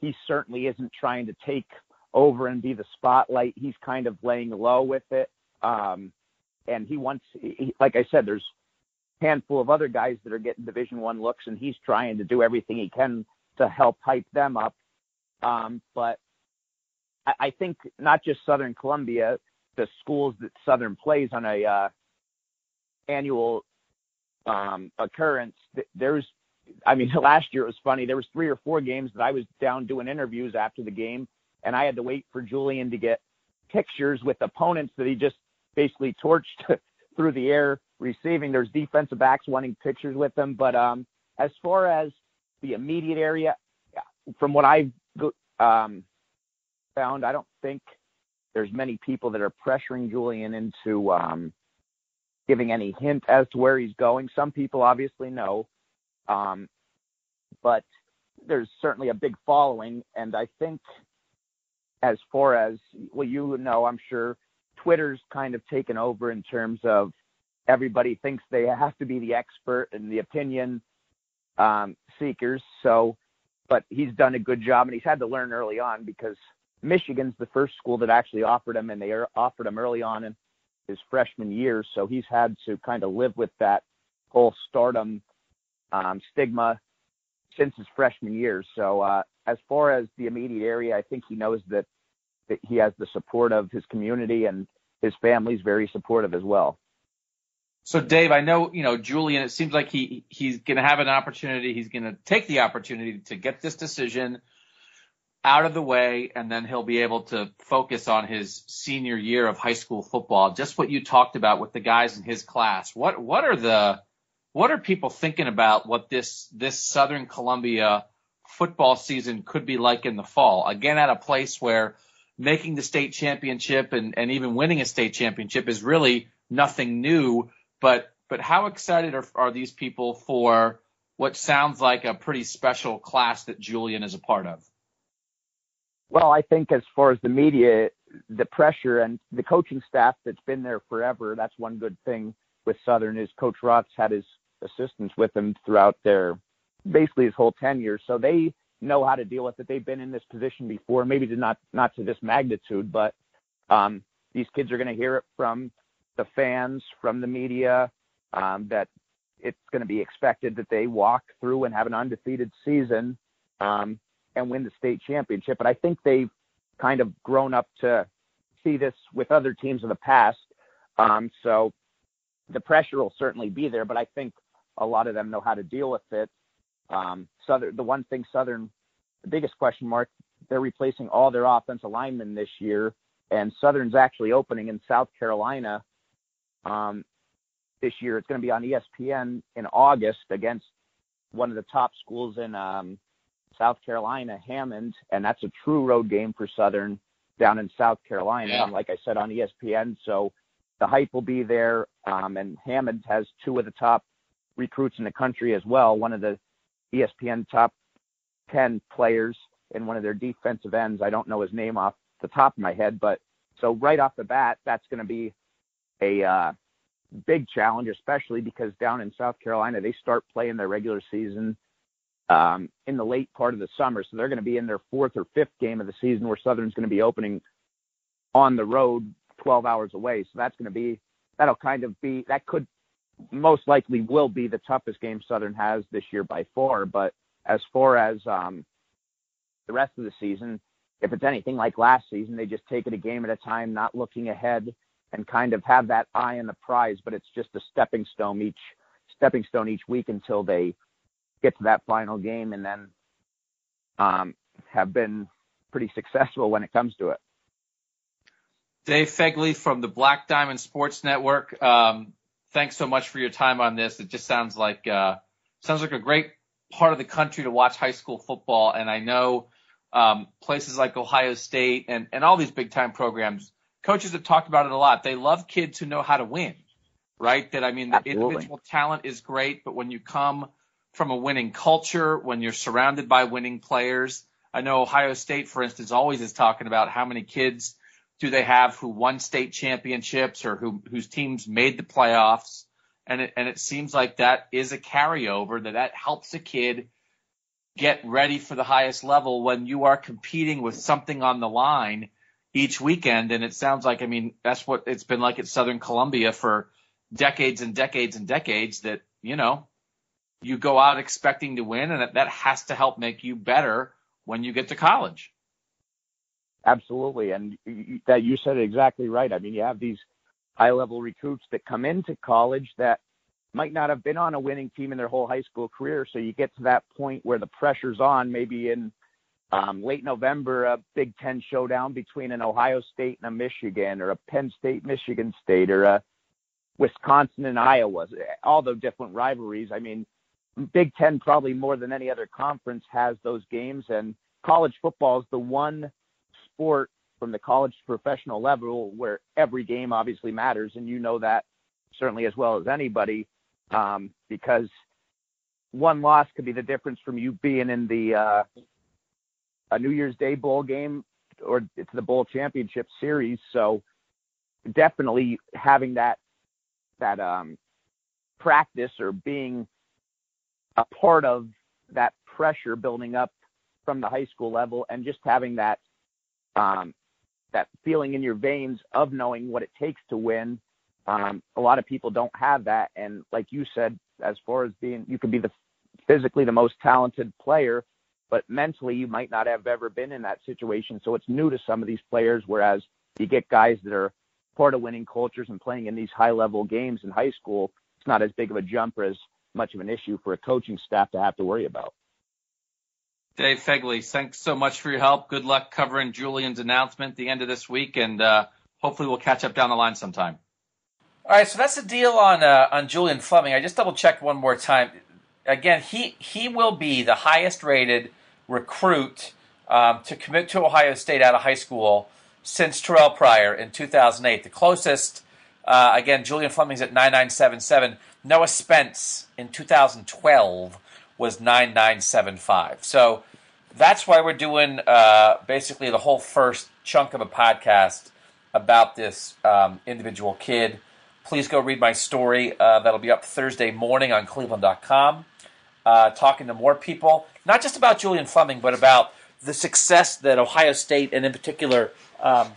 he certainly isn't trying to take over and be the spotlight. He's kind of laying low with it. Um, and he wants, he, like I said, there's a handful of other guys that are getting Division One looks, and he's trying to do everything he can to help hype them up. Um, but I, I think not just Southern Columbia, the schools that Southern plays on a uh, annual um, occurrence. There's I mean, last year it was funny. There was three or four games that I was down doing interviews after the game, and I had to wait for Julian to get pictures with opponents that he just basically torched through the air receiving. There's defensive backs wanting pictures with him, but um, as far as the immediate area, from what I've um, found, I don't think there's many people that are pressuring Julian into um, giving any hint as to where he's going. Some people obviously know. Um, but there's certainly a big following, and I think as far as well, you know, I'm sure Twitter's kind of taken over in terms of everybody thinks they have to be the expert and the opinion um, seekers. So, but he's done a good job, and he's had to learn early on because Michigan's the first school that actually offered him, and they offered him early on in his freshman year. So he's had to kind of live with that whole stardom um, stigma since his freshman year. So uh, as far as the immediate area, I think he knows that, that he has the support of his community and his family's very supportive as well. So Dave, I know you know Julian. It seems like he he's going to have an opportunity. He's going to take the opportunity to get this decision out of the way, and then he'll be able to focus on his senior year of high school football. Just what you talked about with the guys in his class. What what are the what are people thinking about what this this Southern Columbia football season could be like in the fall? Again, at a place where making the state championship and, and even winning a state championship is really nothing new. But but how excited are, are these people for what sounds like a pretty special class that Julian is a part of? Well, I think as far as the media, the pressure and the coaching staff that's been there forever, that's one good thing with Southern is Coach Roth's had his assistants with him throughout their basically his whole tenure. So they know how to deal with it. They've been in this position before, maybe not not to this magnitude, but um, these kids are going to hear it from the fans, from the media, um, that it's going to be expected that they walk through and have an undefeated season um, and win the state championship. But I think they've kind of grown up to see this with other teams in the past. Um, so the pressure will certainly be there, but I think a lot of them know how to deal with it. Um, Southern, the one thing Southern, the biggest question mark, they're replacing all their offensive linemen this year, and Southern's actually opening in South Carolina um, this year. It's going to be on ESPN in August against one of the top schools in um, South Carolina, Hammond, and that's a true road game for Southern down in South Carolina. Yeah. And like I said on ESPN, so the hype will be there. Um, and Hammond has two of the top recruits in the country as well. One of the ESPN top 10 players in one of their defensive ends. I don't know his name off the top of my head, but so right off the bat, that's going to be a uh, big challenge, especially because down in South Carolina, they start playing their regular season um, in the late part of the summer. So they're going to be in their fourth or fifth game of the season where Southern's going to be opening on the road 12 hours away. So that's going to be, that'll kind of be, that could most likely will be the toughest game Southern has this year by far. But as far as um, the rest of the season, if it's anything like last season, they just take it a game at a time, not looking ahead and kind of have that eye on the prize, but it's just a stepping stone each stepping stone each week until they get to that final game and then um, have been pretty successful when it comes to it. Dave Fegley from the Black Diamond Sports Network. Um, thanks so much for your time on this. It just sounds like uh, sounds like a great part of the country to watch high school football, and I know um, places like Ohio State and and all these big time programs. Coaches have talked about it a lot. They love kids who know how to win, right? That I mean, the individual talent is great, but when you come from a winning culture, when you're surrounded by winning players. I know Ohio State, for instance, always is talking about how many kids do they have who won state championships or who whose teams made the playoffs. And it, and it seems like that is a carryover that that helps a kid get ready for the highest level when you are competing with something on the line each weekend. And it sounds like, I mean, that's what it's been like at Southern Columbia for decades and decades and decades that, you know, you go out expecting to win, and that has to help make you better when you get to college. Absolutely, and that you said it exactly right. I mean, you have these high-level recruits that come into college that might not have been on a winning team in their whole high school career. So you get to that point where the pressure's on, maybe in um, late November, a Big Ten showdown between an Ohio State and a Michigan, or a Penn State, Michigan State, or a Wisconsin and Iowa. All the different rivalries. I mean, Big Ten probably more than any other conference has those games, and college football is the one sport from the college to professional level where every game obviously matters, and you know that certainly as well as anybody, um, because one loss could be the difference from you being in the uh, a New Year's Day bowl game or it's the bowl championship series. So definitely having that that um, practice or being a part of that pressure building up from the high school level and just having that um, that feeling in your veins of knowing what it takes to win. Um, a lot of people don't have that, and like you said, as far as being, you can be the physically the most talented player, but mentally you might not have ever been in that situation. So it's new to some of these players. Whereas you get guys that are part of winning cultures and playing in these high level games in high school, it's not as big of a jump or as much of an issue for a coaching staff to have to worry about. Dave Fegley, thanks so much for your help. Good luck covering Julian's announcement at the end of this week, and uh, hopefully we'll catch up down the line sometime. All right, so that's the deal on uh, on Julian Fleming. I just double checked one more time. Again, he he will be the highest rated recruit um, to commit to Ohio State out of high school since Terrell Pryor in 2008. The closest, uh, again, Julian Fleming's at 9977. Noah Spence in 2012 was 9975. So that's why we're doing uh, basically the whole first chunk of a podcast about this um, individual kid. Please go read my story. Uh, that'll be up Thursday morning on cleveland.com. uh, talking to more people, not just about Julian Fleming, but about the success that Ohio State, and in particular, um,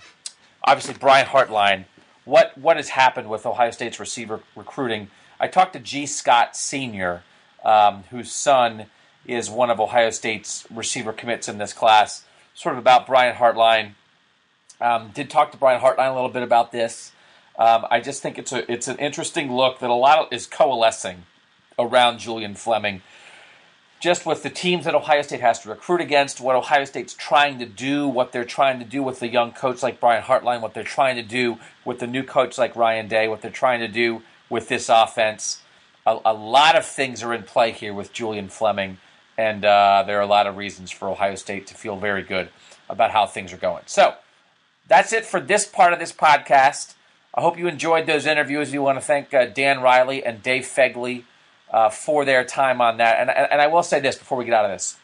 obviously Brian Hartline, what what has happened with Ohio State's receiver recruiting. I talked to Gee Scott Senior, um, whose son is one of Ohio State's receiver commits in this class. Sort of about Brian Hartline. Um, did talk to Brian Hartline a little bit about this. Um, I just think it's a it's an interesting look that a lot is coalescing around Julian Fleming just with the teams that Ohio State has to recruit against, what Ohio State's trying to do, what they're trying to do with the young coach like Brian Hartline, what they're trying to do with the new coach like Ryan Day, what they're trying to do with this offense. A, a lot of things are in play here with Julian Fleming, and uh, there are a lot of reasons for Ohio State to feel very good about how things are going. So that's it for this part of this podcast. I hope you enjoyed those interviews. We want to thank uh, Dan Riley and Dave Fegley uh, for their time on that. And, and I will say this before we get out of this.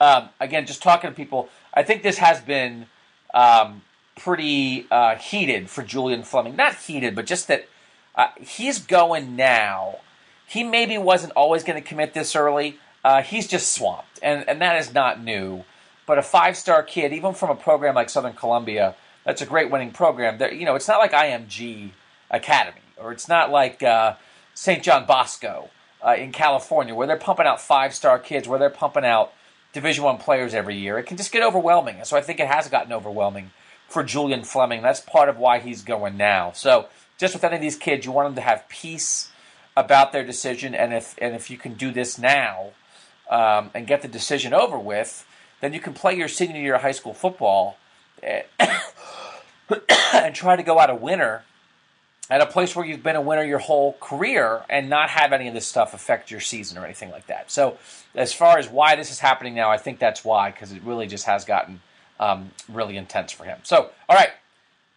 Um, again, just talking to people, I think this has been um, pretty uh, heated for Julian Fleming. Not heated, but just that uh, he's going now. He maybe wasn't always going to commit this early. Uh, he's just swamped, and, and that is not new. But a five star kid, even from a program like Southern Columbia, that's a great winning program. You know, it's not like IMG Academy, or it's not like uh, St. John Bosco uh, in California, where they're pumping out five star kids, where they're pumping out Division One players every year. It can just get overwhelming. and So I think it has gotten overwhelming for Julian Fleming. That's part of why he's going now. So just with any of these kids, you want them to have peace about their decision, and if and if you can do this now um, and get the decision over with, then you can play your senior year of high school football and try to go out a winner at a place where you've been a winner your whole career and not have any of this stuff affect your season or anything like that. So, as far as why this is happening now, I think that's why because it really just has gotten um, really intense for him. So, all right,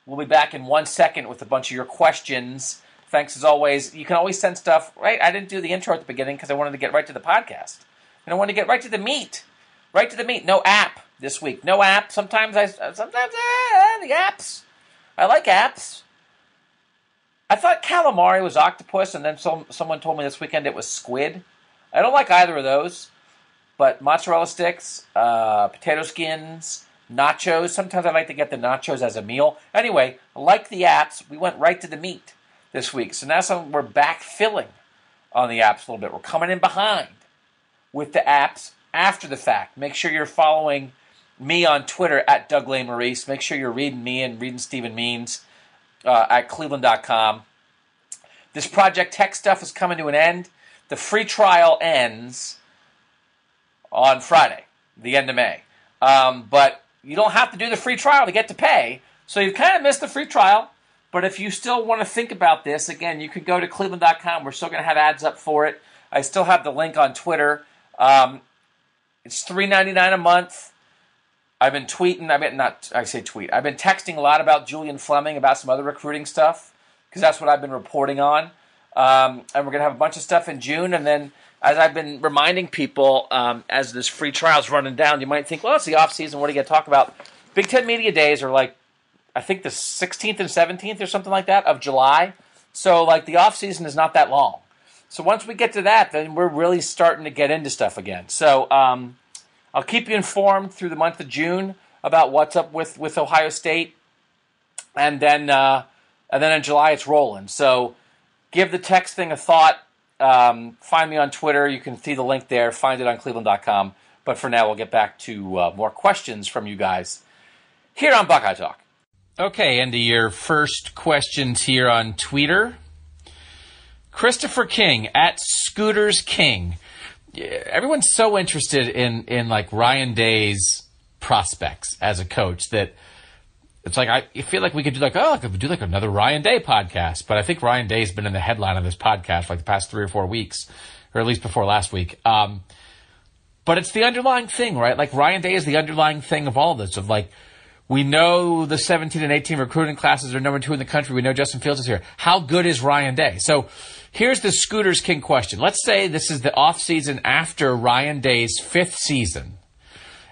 we'll be back in one second with a bunch of your questions. Thanks as always. You can always send stuff, right? I didn't do the intro at the beginning because I wanted to get right to the podcast. And I want to get right to the meat. Right to the meat. No app this week. No app. Sometimes I, sometimes eh, the apps. I like apps. I thought calamari was octopus, and then some, someone told me this weekend it was squid. I don't like either of those, but mozzarella sticks, uh, potato skins, nachos. Sometimes I like to get the nachos as a meal. Anyway, like the apps, we went right to the meat this week. So now some, we're back filling on the apps a little bit. We're coming in behind with the apps after the fact. Make sure you're following me on Twitter at Doug Lesmerises. Make sure you're reading me and reading Stephen Means uh, at cleveland.com. This Project Tech stuff is coming to an end. The free trial ends on Friday, the end of May. Um, but you don't have to do the free trial to get to pay. So you've kind of missed the free trial. But if you still want to think about this, again, you can go to cleveland.com. We're still going to have ads up for it. I still have the link on Twitter. Um, it's $3.99 a month. I've been tweeting. I've been not. I say tweet. I've been texting a lot about Julian Fleming about some other recruiting stuff because that's what I've been reporting on. Um, and we're gonna have a bunch of stuff in June, and then as I've been reminding people um, as this free trial's running down, you might think, well, it's the off season. What are you gonna talk about? Big Ten Media Days are like, I think the 16th and 17th or something like that of July. So like the off season is not that long. So once we get to that, then we're really starting to get into stuff again. So um, I'll keep you informed through the month of June about what's up with, with Ohio State, and then uh, and then in July it's rolling. So give the text thing a thought. Um, find me on Twitter. You can see the link there. Find it on Cleveland.com. But for now, we'll get back to uh, more questions from you guys here on Buckeye Talk. Okay, into your first questions here on Twitter. Christopher King at Scooters King everyone's so interested in in like Ryan Day's prospects as a coach that it's like I feel like we could do like oh I could do like another Ryan Day podcast, but I think Ryan Day's been in the headline of this podcast for like the past three or four weeks, or at least before last week. Um, but it's the underlying thing, right? Like Ryan Day is the underlying thing of all this. Of like we know the 17 and 18 recruiting classes are number two in the country. We know Justin Fields is here. How good is Ryan Day? So Here's the Scooters King question. Let's say this is the off season after Ryan Day's fifth season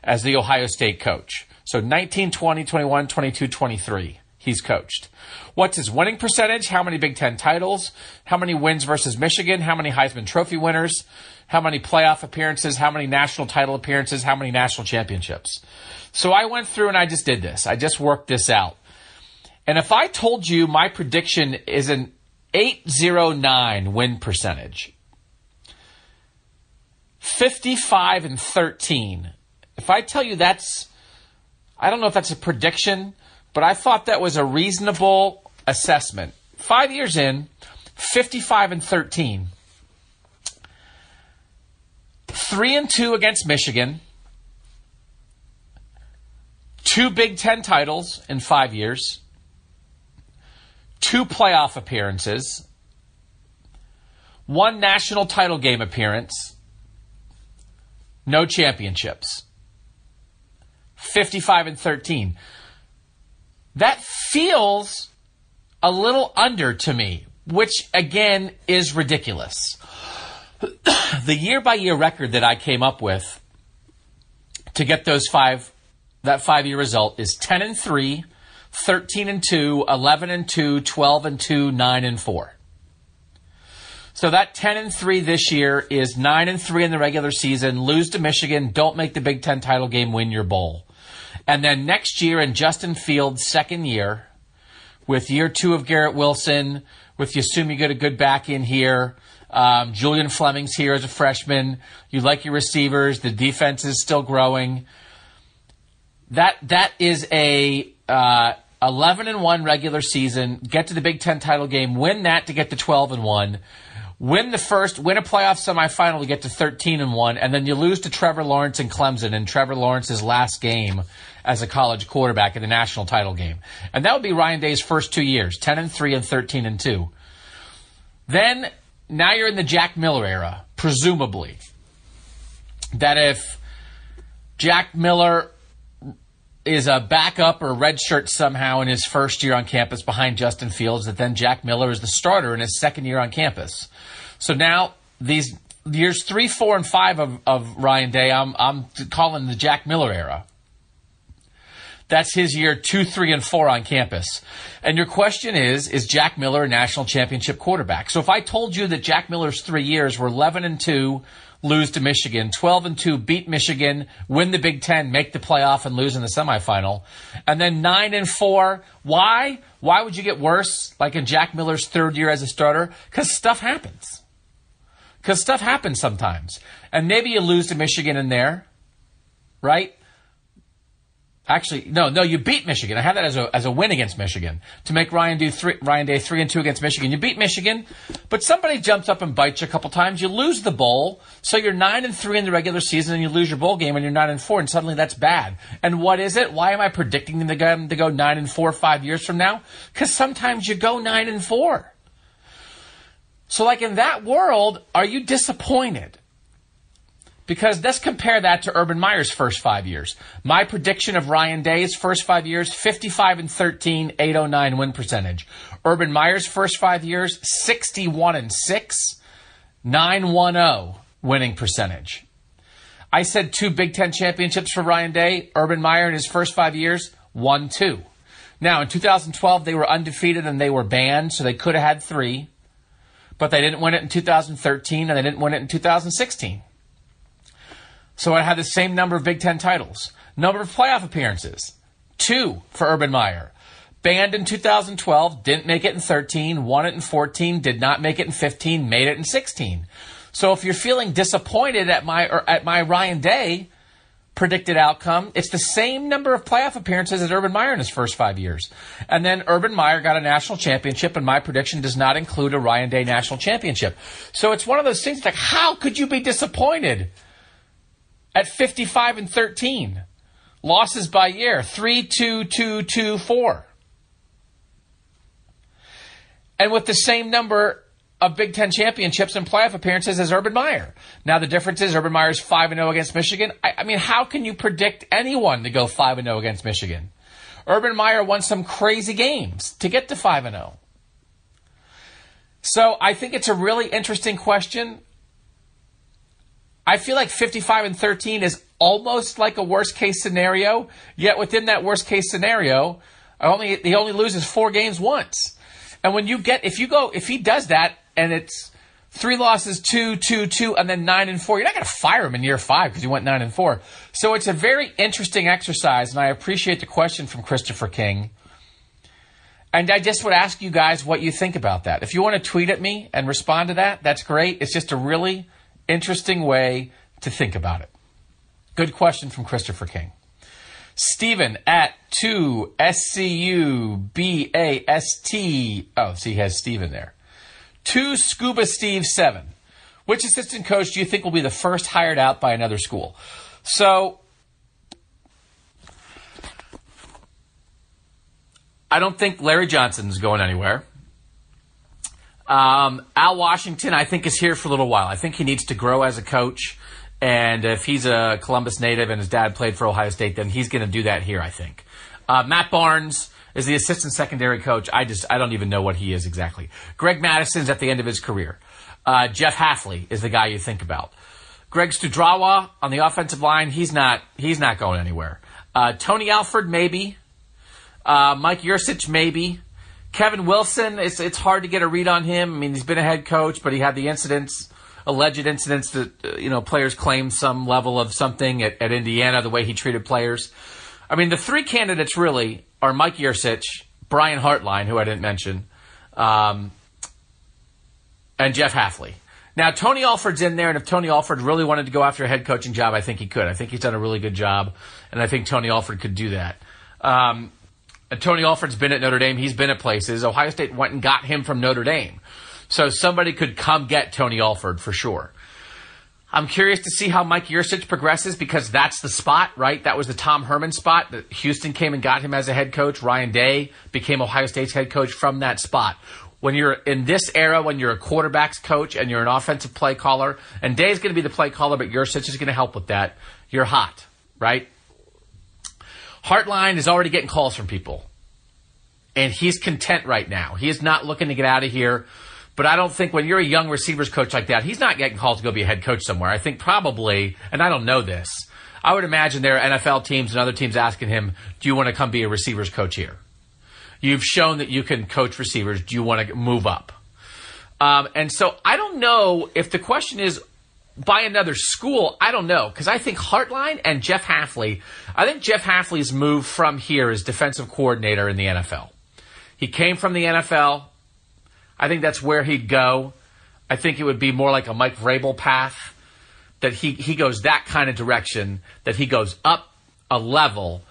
as the Ohio State coach. So 19, 20, 21, 22, 23. he's coached. What's his winning percentage? How many Big Ten titles? How many wins versus Michigan? How many Heisman Trophy winners? How many playoff appearances? How many national title appearances? How many national championships? So I went through and I just did this. I just worked this out. And if I told you my prediction is an 809 win percentage, 55 and 13, if I tell you that's, I don't know if that's a prediction, but I thought that was a reasonable assessment. Five years in, 55 and 13. Three and two against Michigan. Two Big Ten titles in five years two playoff appearances, one national title game appearance, no championships. 55 and 13. That feels a little under to me, which again is ridiculous. the year by year record that I came up with to get those five that five year result is 10 and 3 13 and 2, 11 and 2, 12 and 2, 9 and 4. So that 10 and 3 this year is 9 and 3 in the regular season, lose to Michigan, don't make the Big 10 title game, win your bowl. And then next year in Justin Fields' second year, with year two of Garrett Wilson, with you assume you get a good back in here, um, Julian Fleming's here as a freshman. You like your receivers. The defense is still growing. That that is a uh, 11 and 1 regular season, get to the Big 10 title game, win that to get to 12 and 1. Win the first, win a playoff semifinal to get to 13 and 1, and then you lose to Trevor Lawrence and Clemson in Trevor Lawrence's last game as a college quarterback in the national title game. And that would be Ryan Day's first two years, 10 and 3 and 13 and 2. Then, now you're in the Jack Miller era, presumably. That if Jack Miller is a backup or redshirt somehow in his first year on campus behind Justin Fields, that then Jack Miller is the starter in his second year on campus. So now these years three, four, and five of, of Ryan Day, I'm, I'm calling the Jack Miller era. That's his year two, three, and four on campus. And your question is, is Jack Miller a national championship quarterback? So if I told you that Jack Miller's three years were 11 and two, lose to Michigan, 12 and 2, beat Michigan, win the Big 10, make the playoff and lose in the semifinal. And then 9 and 4. Why? Why would you get worse like in Jack Miller's third year as a starter? Cuz stuff happens. Cuz stuff happens sometimes. And maybe you lose to Michigan in there, right? Actually, no, no, you beat Michigan. I had that as a as a win against Michigan to make Ryan do three Ryan Day three and two against Michigan. You beat Michigan, but somebody jumps up and bites you a couple times. You lose the bowl, so you're nine and three in the regular season, and you lose your bowl game, and you're nine and four, and suddenly that's bad. And what is it? Why am I predicting them to go, to go nine and four five years from now? Because sometimes you go nine and four. So, like in that world, are you disappointed? Because let's compare that to Urban Meyer's first five years. My prediction of Ryan Day's first five years, 55 and 13, 809 win percentage. Urban Meyer's first five years, 61 and 6, 910 winning percentage. I said two Big Ten championships for Ryan Day. Urban Meyer in his first five years, 1 2. Now, in 2012, they were undefeated and they were banned, so they could have had three. But they didn't win it in 2013 and they didn't win it in 2016. So I had the same number of Big Ten titles. Number of playoff appearances, two for Urban Meyer. Banned in 2012, didn't make it in 13, won it in 14, did not make it in 15, made it in 16. So if you're feeling disappointed at my at my Ryan Day predicted outcome, it's the same number of playoff appearances as Urban Meyer in his first five years. And then Urban Meyer got a national championship, and my prediction does not include a Ryan Day national championship. So it's one of those things like, how could you be disappointed? At 55 and 13. Losses by year 3 2 2 2 4. And with the same number of Big Ten championships and playoff appearances as Urban Meyer. Now the difference is Urban Meyer's 5 and 0 against Michigan. I, I mean, how can you predict anyone to go 5 and 0 against Michigan? Urban Meyer won some crazy games to get to 5 and 0. So I think it's a really interesting question. I feel like 55 and 13 is almost like a worst case scenario. Yet within that worst case scenario, Only he only loses four games once. And when you get if you go if he does that and it's three losses, two, two, two, and then nine and four, you're not going to fire him in year five because you went nine and four. So it's a very interesting exercise, and I appreciate the question from Christopher King. And I just would ask you guys what you think about that. If you want to tweet at me and respond to that, that's great. It's just a really interesting way to think about it. Good question from Christopher King. Stephen at 2 S-C-U-B-A-S-T. Oh, see, he has Stephen there. 2 Scuba Steve 7. Which assistant coach do you think will be the first hired out by another school? So, I don't think Larry Johnson's going anywhere. Um, Al Washington, I think, is here for a little while. I think he needs to grow as a coach. And if he's a Columbus native and his dad played for Ohio State, then he's going to do that here, I think. Uh, Matt Barnes is the assistant secondary coach. I just, I don't even know what he is exactly. Greg Mattison's at the end of his career. Uh, Jeff Hafley is the guy you think about. Greg Studrawa on the offensive line, he's not, he's not going anywhere. Uh, Tony Alford, maybe. Uh, Mike Yurcich, maybe. Kevin Wilson, it's, it's hard to get a read on him. I mean, he's been a head coach, but he had the incidents alleged incidents that uh, you know players claim some level of something at, at, Indiana, the way he treated players. I mean, the three candidates really are Mike Yurcich, Brian Hartline, who I didn't mention, um, and Jeff Hafley. Now, Tony Alford's in there, and if Tony Alford really wanted to go after a head coaching job, I think he could. I think he's done a really good job, and I think Tony Alford could do that. Um, Uh, Tony Alford's been at Notre Dame. He's been at places. Ohio State went and got him from Notre Dame. So somebody could come get Tony Alford for sure. I'm curious to see how Mike Yurcich progresses because that's the spot, right? That was the Tom Herman spot Houston came and got him as a head coach. Ryan Day became Ohio State's head coach from that spot. When you're in this era, when you're a quarterback's coach and you're an offensive play caller, and Day's going to be the play caller, but Yurcich is going to help with that, you're hot, right? Hartline is already getting calls from people. And he's content right now. He is not looking to get out of here but I don't think when you're a young receivers coach like that, he's not getting called to go be a head coach somewhere. I think probably, and I don't know this, I would imagine there are NFL teams and other teams asking him, do you want to come be a receivers coach here? You've shown that you can coach receivers. Do you want to move up? Um, and so I don't know if the question is by another school. I don't know because I think Hartline and Jeff Hafley. I think Jeff Hafley's move from here as defensive coordinator in the NFL. He came from the NFL. I think that's where he'd go. I think it would be more like a Mike Vrabel path that he, he goes that kind of direction, that he goes up a level.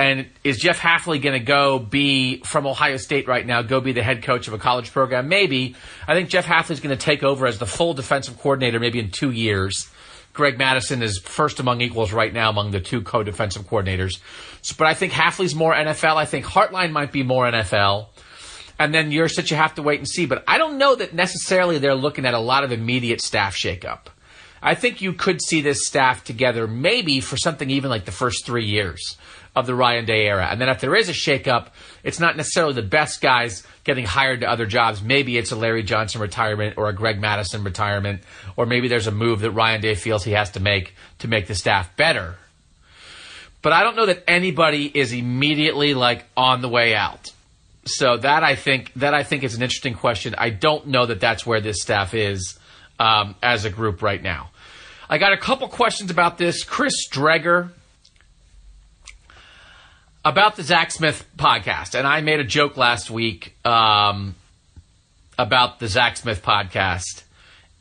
And is Jeff Hafley going to go be from Ohio State right now, go be the head coach of a college program? Maybe. I think Jeff Hafley's going to take over as the full defensive coordinator maybe in two years. Greg Mattison is first among equals right now among the two co-defensive coordinators. So, but I think Hafley's more NFL. I think Hartline might be more NFL and then Yurcich you have to wait and see. But I don't know that necessarily they're looking at a lot of immediate staff shakeup. I think you could see this staff together maybe for something even like the first three years of the Ryan Day era. And then if there is a shakeup, it's not necessarily the best guys getting hired to other jobs. Maybe it's a Larry Johnson retirement or a Greg Mattison retirement, or maybe there's a move that Ryan Day feels he has to make to make the staff better. But I don't know that anybody is immediately like on the way out. So that I think that I think is an interesting question. I don't know that that's where this staff is um, as a group right now. I got a couple questions about this. Chris Dreger about the Zach Smith podcast, and I made a joke last week um, about the Zach Smith podcast,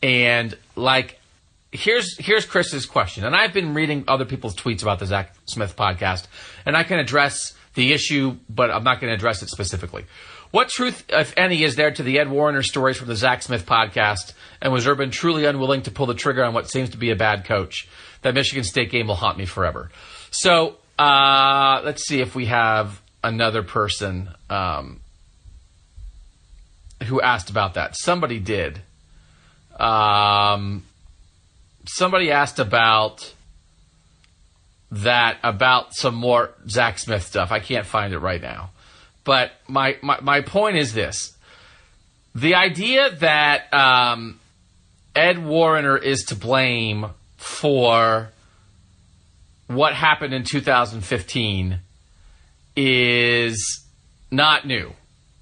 and like here's here's Chris's question, and I've been reading other people's tweets about the Zach Smith podcast, and I can address the issue, but I'm not going to address it specifically. What truth, if any, is there to the Ed Warinner stories from the Zach Smith podcast? And was Urban truly unwilling to pull the trigger on what seems to be a bad coach? That Michigan State game will haunt me forever. So uh, let's see if we have another person um, who asked about that. Somebody did. Um, somebody asked about that about some more Zach Smith stuff. I can't find it right now. But my, my, my point is this the idea that um, Ed Warinner is to blame for what happened in 2015 is not new,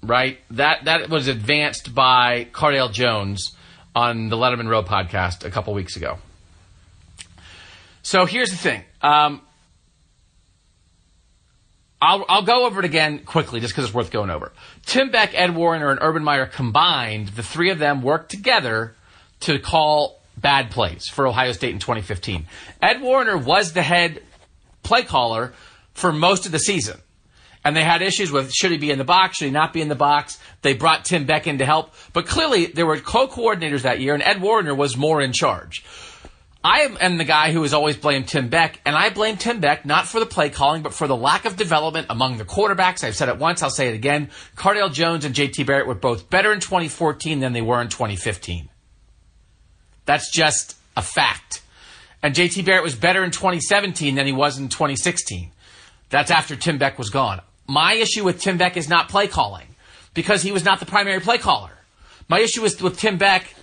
right? That that was advanced by Cardale Jones on the Letterman Row podcast a couple weeks ago. So here's the thing. Um, I'll, I'll go over it again quickly just because it's worth going over. Tim Beck, Ed Warinner, and Urban Meyer combined, the three of them worked together to call bad plays for Ohio State in 2015. Ed Warinner was the head play caller for most of the season. And they had issues with should he be in the box, should he not be in the box. They brought Tim Beck in to help. But clearly, there were co coordinators that year, and Ed Warinner was more in charge. I am the guy who has always blamed Tim Beck, and I blame Tim Beck not for the play calling, but for the lack of development among the quarterbacks. I've said it once, I'll say it again. Cardale Jones and JT Barrett were both better in 2014 than they were in 2015. That's just a fact. And JT Barrett was better in 2017 than he was in 2016. That's after Tim Beck was gone. My issue with Tim Beck is not play calling because he was not the primary play caller. My issue with, with Tim Beck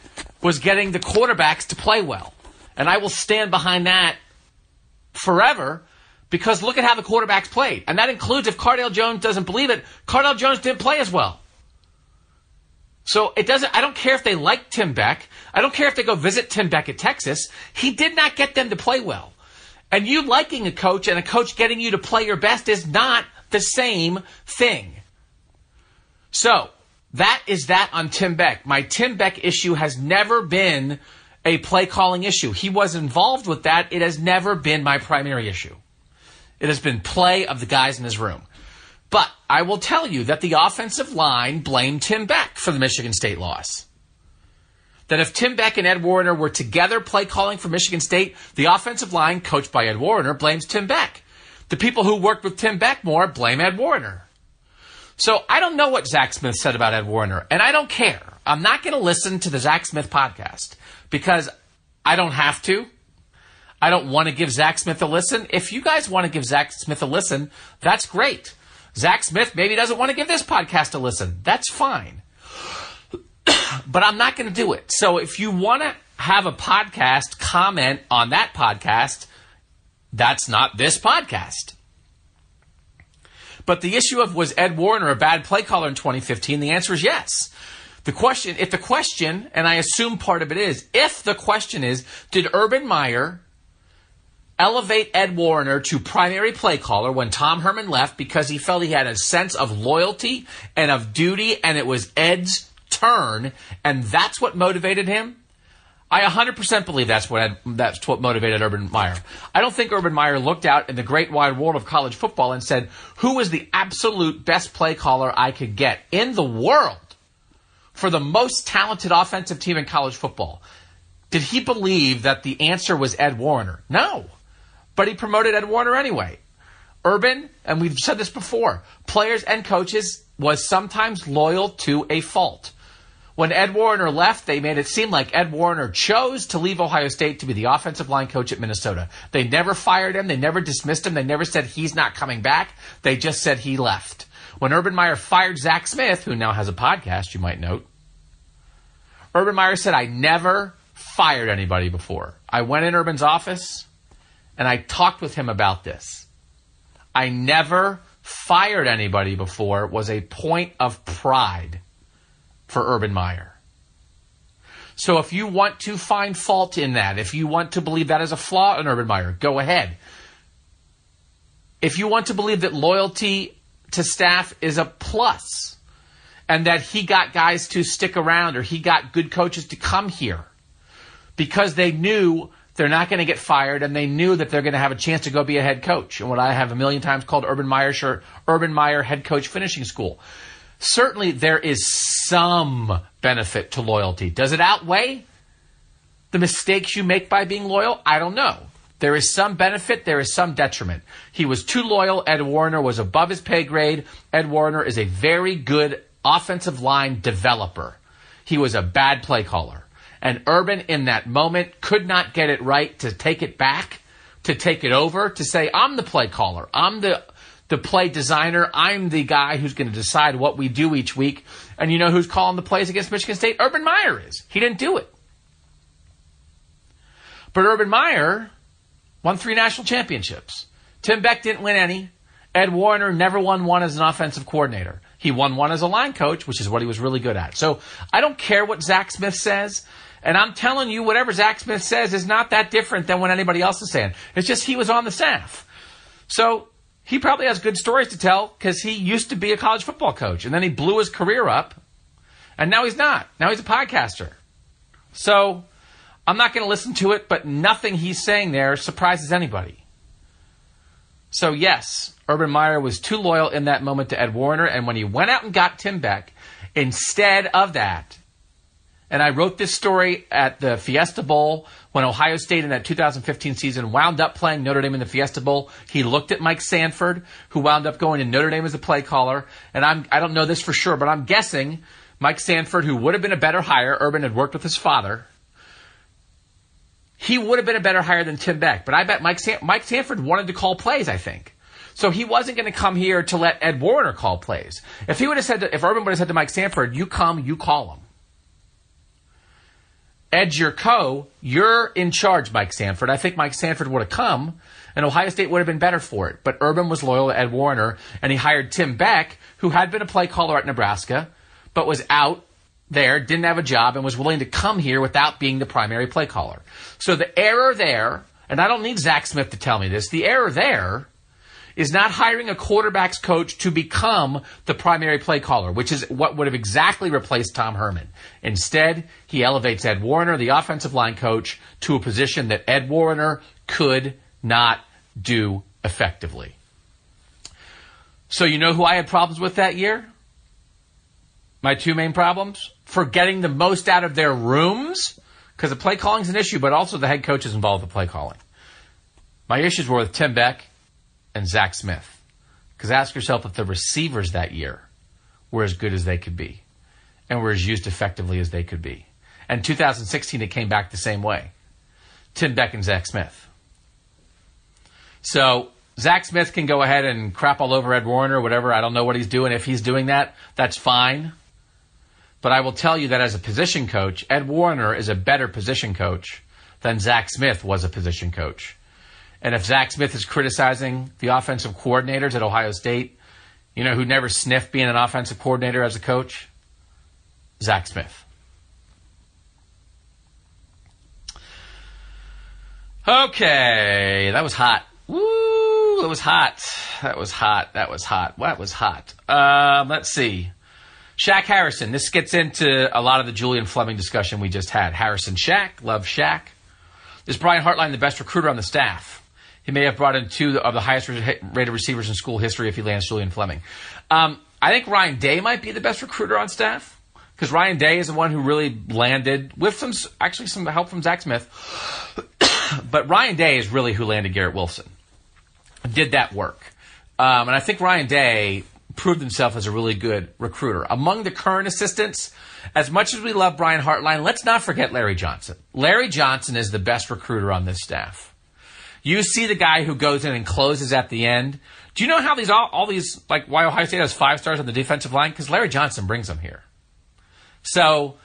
was getting the quarterbacks to play well. And I will stand behind that forever because look at how the quarterbacks played. And that includes if Cardale Jones doesn't believe it, Cardale Jones didn't play as well. So it doesn't, I don't care if they like Tim Beck. I don't care if they go visit Tim Beck at Texas. He did not get them to play well. And you liking a coach and a coach getting you to play your best is not the same thing. So that is that on Tim Beck. My Tim Beck issue has never been a play calling issue. He was involved with that. It has never been my primary issue. It has been play of the guys in his room. But I will tell you that the offensive line blamed Tim Beck for the Michigan State loss. That if Tim Beck and Ed Warinner were together play calling for Michigan State, the offensive line, coached by Ed Warinner blames Tim Beck. The people who worked with Tim Beck more blame Ed Warinner. So I don't know what Zach Smith said about Ed Warinner, and I don't care. I'm not going to listen to the Zach Smith podcast because I don't have to. I don't want to give Zach Smith a listen. If you guys want to give Zach Smith a listen, that's great. Zach Smith maybe doesn't want to give this podcast a listen. That's fine. but I'm not going to do it. So if you want to have a podcast comment on that podcast, that's not this podcast. But the issue of was Ed Warinner a bad play caller in 2015? The answer is yes. The question, if the question, and I assume part of it is, if the question is, did Urban Meyer elevate Ed Warinner to primary play caller when Tom Herman left because he felt he had a sense of loyalty and of duty and it was Ed's turn and that's what motivated him? I 100% believe that's what that's what motivated Urban Meyer. I don't think Urban Meyer looked out in the great wide world of college football and said, "Who is the absolute best play caller I could get in the world?" for the most talented offensive team in college football. Did he believe that the answer was Ed Warinner? No. But he promoted Ed Warinner anyway. Urban, and we've said this before, players and coaches was sometimes loyal to a fault. When Ed Warinner left, they made it seem like Ed Warinner chose to leave Ohio State to be the offensive line coach at Minnesota. They never fired him. They never dismissed him. They never said he's not coming back. They just said he left. When Urban Meyer fired Zach Smith, who now has a podcast, you might note, Urban Meyer said, I never fired anybody before. I went in Urban's office and I talked with him about this. I never fired anybody before was a point of pride for Urban Meyer. So if you want to find fault in that, if you want to believe that is a flaw in Urban Meyer, go ahead. If you want to believe that loyalty to staff is a plus and that he got guys to stick around or he got good coaches to come here because they knew they're not going to get fired and they knew that they're going to have a chance to go be a head coach and what I have a million times called Urban Meyer shirt, Urban Meyer head coach finishing school. Certainly there is some benefit to loyalty. Does it outweigh the mistakes you make by being loyal? I don't know. There is some benefit, there is some detriment. He was too loyal. Ed Warinner was above his pay grade. Ed Warinner is a very good offensive line developer. He was a bad play caller. And Urban, in that moment, could not get it right to take it back, to take it over, to say, I'm the play caller. I'm the, the play designer. I'm the guy who's going to decide what we do each week. And you know who's calling the plays against Michigan State? Urban Meyer is. He didn't do it. But Urban Meyer won three national championships. Tim Beck didn't win any. Ed Warinner never won one as an offensive coordinator. He won one as a line coach, which is what he was really good at. So I don't care what Zach Smith says. And I'm telling you, whatever Zach Smith says is not that different than what anybody else is saying. It's just he was on the staff. So he probably has good stories to tell because he used to be a college football coach and then he blew his career up and now he's not. Now he's a podcaster. So I'm not going to listen to it, but nothing he's saying there surprises anybody. So yes, Urban Meyer was too loyal in that moment to Ed Warinner. and when he went out and got Tim Beck, instead of that, and I wrote this story at the Fiesta Bowl when Ohio State in that 2015 season wound up playing Notre Dame in the Fiesta Bowl. He looked at Mike Sanford, who wound up going to Notre Dame as a play caller. And I'm, I don't know this for sure, but I'm guessing Mike Sanford, who would have been a better hire, Urban had worked with his father. He would have been a better hire than Tim Beck. But I bet Mike, San- Mike Sanford wanted to call plays, I think. So he wasn't going to come here to let Ed Warinner call plays. If he would have said, to, if Urban would have said to Mike Sanford, you come, you call him. Ed's your co, you're in charge, Mike Sanford. I think Mike Sanford would have come, and Ohio State would have been better for it. But Urban was loyal to Ed Warinner, and he hired Tim Beck, who had been a play caller at Nebraska, but was out there, didn't have a job, and was willing to come here without being the primary play caller. So the error there, and I don't need Zach Smith to tell me this, the error there is not hiring a quarterback's coach to become the primary play caller, which is what would have exactly replaced Tom Herman. Instead, he elevates Ed Warinner, the offensive line coach, to a position that Ed Warinner could not do effectively. So you know who I had problems with that year? My two main problems? For getting the most out of their rooms, because the play calling is an issue, but also the head coach is involved with play calling. My issues were with Tim Beck and Zach Smith. Because ask yourself if the receivers that year were as good as they could be and were as used effectively as they could be. And 2016, it came back the same way. Tim Beck and Zach Smith. So Zach Smith can go ahead and crap all over Ed Warinner or whatever. I don't know what he's doing. If he's doing that, that's fine. But I will tell you that as a position coach, Ed Warinner is a better position coach than Zach Smith was a position coach. And if Zach Smith is criticizing the offensive coordinators at Ohio State, you know who never sniffed being an offensive coordinator as a coach? Zach Smith. Okay, that was hot. Woo, that was hot. That was hot. That was hot. That was hot. Um, let's see. Shaq Harrison. This gets into a lot of the Julian Fleming discussion we just had. Harrison Shaq. Love Shaq. Is Brian Hartline the best recruiter on the staff? He may have brought in two of the highest rated receivers in school history if he lands Julian Fleming. Um, I think Ryan Day might be the best recruiter on staff because Ryan Day is the one who really landed with some actually some help from Zach Smith. but Ryan Day is really who landed Garrett Wilson. Did that work? Um, and I think Ryan Day proved himself as a really good recruiter. Among the current assistants, as much as we love Brian Hartline, let's not forget Larry Johnson. Larry Johnson is the best recruiter on this staff. You see the guy who goes in and closes at the end. Do you know how these all, all these like why Ohio State has five stars on the defensive line? Because Larry Johnson brings them here. So,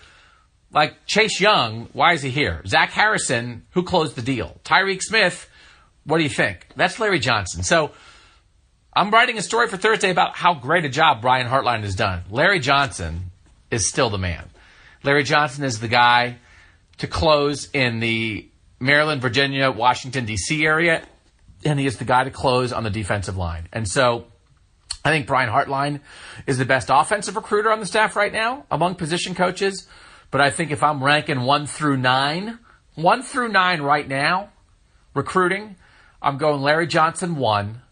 like Chase Young, why is he here? Zach Harrison, who closed the deal? Tyreke Smith, what do you think? That's Larry Johnson. So, I'm writing a story for Thursday about how great a job Brian Hartline has done. Larry Johnson is still the man. Larry Johnson is the guy to close in the Maryland, Virginia, Washington, D.C. area, and he is the guy to close on the defensive line. And so I think Brian Hartline is the best offensive recruiter on the staff right now among position coaches. But I think if I'm ranking one through nine, one through nine right now, recruiting, I'm going Larry Johnson one,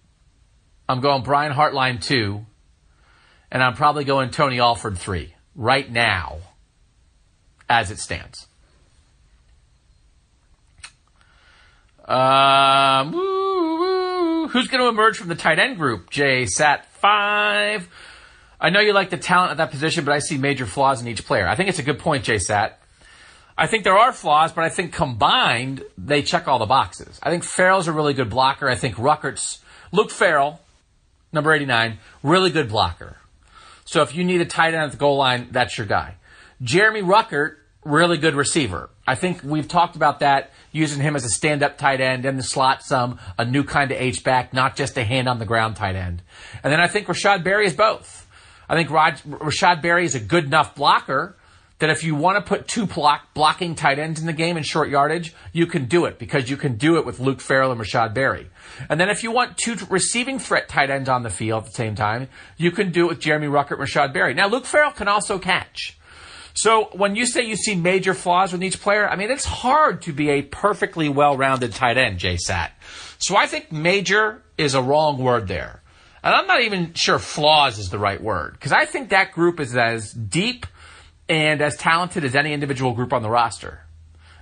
I'm going Brian Hartline two, and I'm probably going Tony Alford three right now as it stands. Um, woo, woo. Who's going to emerge from the tight end group? Jay Sat five. I know you like the talent at that position, but I see major flaws in each player. I think it's a good point, Jay Sat. I think there are flaws, but I think combined they check all the boxes. I think Farrell's a really good blocker. I think Ruckert's Luke Farrell, number eighty nine, really good blocker. So if you need a tight end at the goal line, that's your guy. Jeremy Ruckert, really good receiver. I think we've talked about that using him as a stand-up tight end in the slot some, a new kind of H-back, not just a hand on the ground tight end. And then I think Rashod Berry is both. I think Raj, Rashod Berry is a good enough blocker that if you want to put two block, blocking tight ends in the game in short yardage, you can do it because you can do it with Luke Farrell and Rashod Berry. And then if you want two receiving threat tight ends on the field at the same time, you can do it with Jeremy Ruckert and Rashod Berry. Now, Luke Farrell can also catch. So when you say you see major flaws with each player, I mean, it's hard to be a perfectly well-rounded tight end, JSAT. So I think major is a wrong word there. And I'm not even sure flaws is the right word because I think that group is as deep and as talented as any individual group on the roster.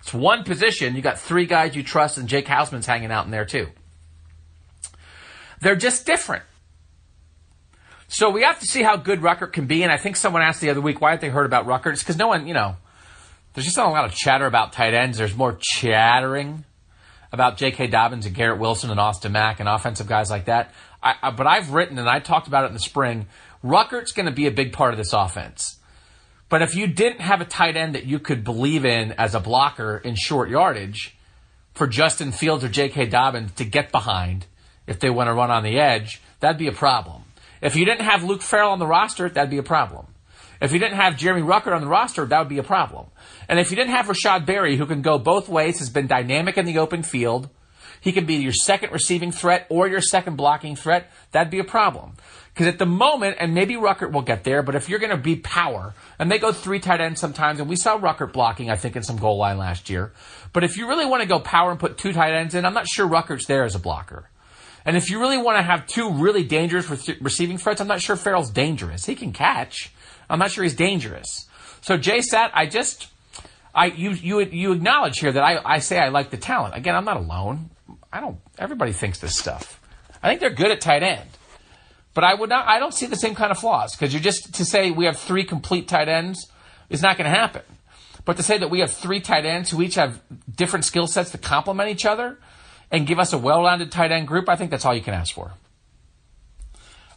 It's one position. You got three guys you trust, and Jake Hausmann's hanging out in there too. They're just different. So we have to see how good Ruckert can be. And I think someone asked the other week, why haven't they heard about Ruckert? It's because no one, you know, there's just not a lot of chatter about tight ends. There's more chattering about J.K. Dobbins and Garrett Wilson and Austin Mack and offensive guys like that. I, I, but I've written and I talked about it in the spring. Ruckert's going to be a big part of this offense. But if you didn't have a tight end that you could believe in as a blocker in short yardage for Justin Fields or J.K. Dobbins to get behind if they want to run on the edge, that'd be a problem. If you didn't have Luke Farrell on the roster, that'd be a problem. If you didn't have Jeremy Ruckert on the roster, that would be a problem. And if you didn't have Rashod Berry, who can go both ways, has been dynamic in the open field, he can be your second receiving threat or your second blocking threat, that'd be a problem. Because at the moment, and maybe Ruckert will get there, but if you're going to be power, and they go three tight ends sometimes, and we saw Ruckert blocking, I think, in some goal line last year. But if you really want to go power and put two tight ends in, I'm not sure Ruckert's there as a blocker. And if you really want to have two really dangerous re- receiving threats, I'm not sure Farrell's dangerous. He can catch. I'm not sure he's dangerous. So JSAT, I just, I you you you acknowledge here that I, I say I like the talent. Again, I'm not alone. I don't. Everybody thinks this stuff. I think they're good at tight end. But I would not. I don't see the same kind of flaws because you're just to say we have three complete tight ends is not going to happen. But to say that we have three tight ends who each have different skill sets to complement each other and give us a well-rounded tight end group, I think that's all you can ask for.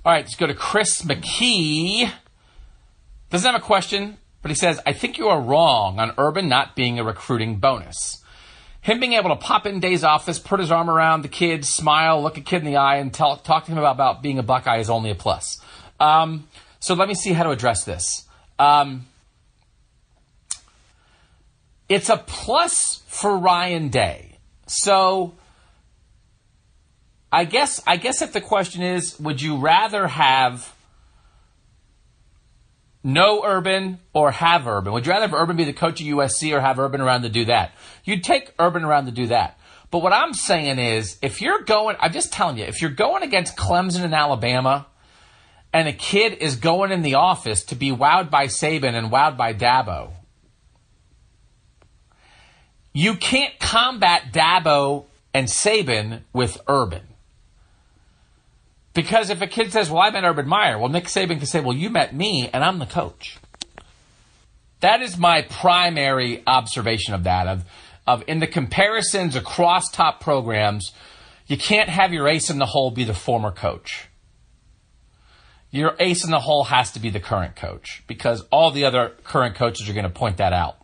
All right, let's go to Chris McKee. Doesn't have a question, but he says, "I think you are wrong on Urban not being a recruiting bonus." him being able to pop in Day's office, put his arm around the kid, smile, look a kid in the eye, and tell, talk to him about, about being a Buckeye is only a plus. Um, so let me see how to address this. Um, it's a plus for Ryan Day. So I guess I guess if the question is, would you rather have no Urban or have Urban? Would you rather have Urban be the coach of USC or have Urban around to do that? You'd take Urban around to do that. But what I'm saying is, if you're going, I'm just telling you, if you're going against Clemson and Alabama, and a kid is going in the office to be wowed by Saban and wowed by Dabo, you can't combat Dabo and Saban with Urban. Because if a kid says, Well, I met Urban Meyer, well, Nick Saban can say, Well, you met me and I'm the coach. That is my primary observation of that. Of, of in the comparisons across top programs, you can't have your ace in the hole be the former coach. Your ace in the hole has to be the current coach because all the other current coaches are going to point that out.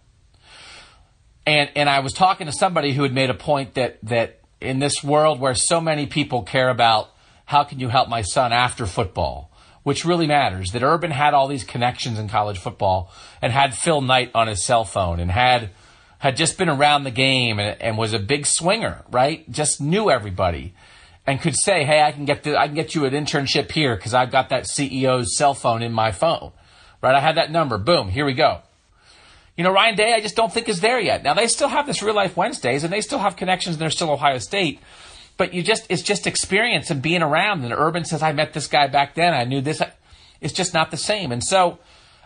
And and I was talking to somebody who had made a point that that in this world where so many people care about how can you help my son after football? Which really matters. That Urban had all these connections in college football and had Phil Knight on his cell phone and had had just been around the game and, and was a big swinger, right? Just knew everybody and could say, "Hey, I can get the, I can get you an internship here because I've got that CEO's cell phone in my phone." Right? I had that number. Boom, here we go. You know, Ryan Day, I just don't think is there yet. Now they still have this real life Wednesdays and they still have connections and they're still Ohio State, but you just it's just experience and being around. And Urban says, I met this guy back then. I knew this. It's just not the same. And so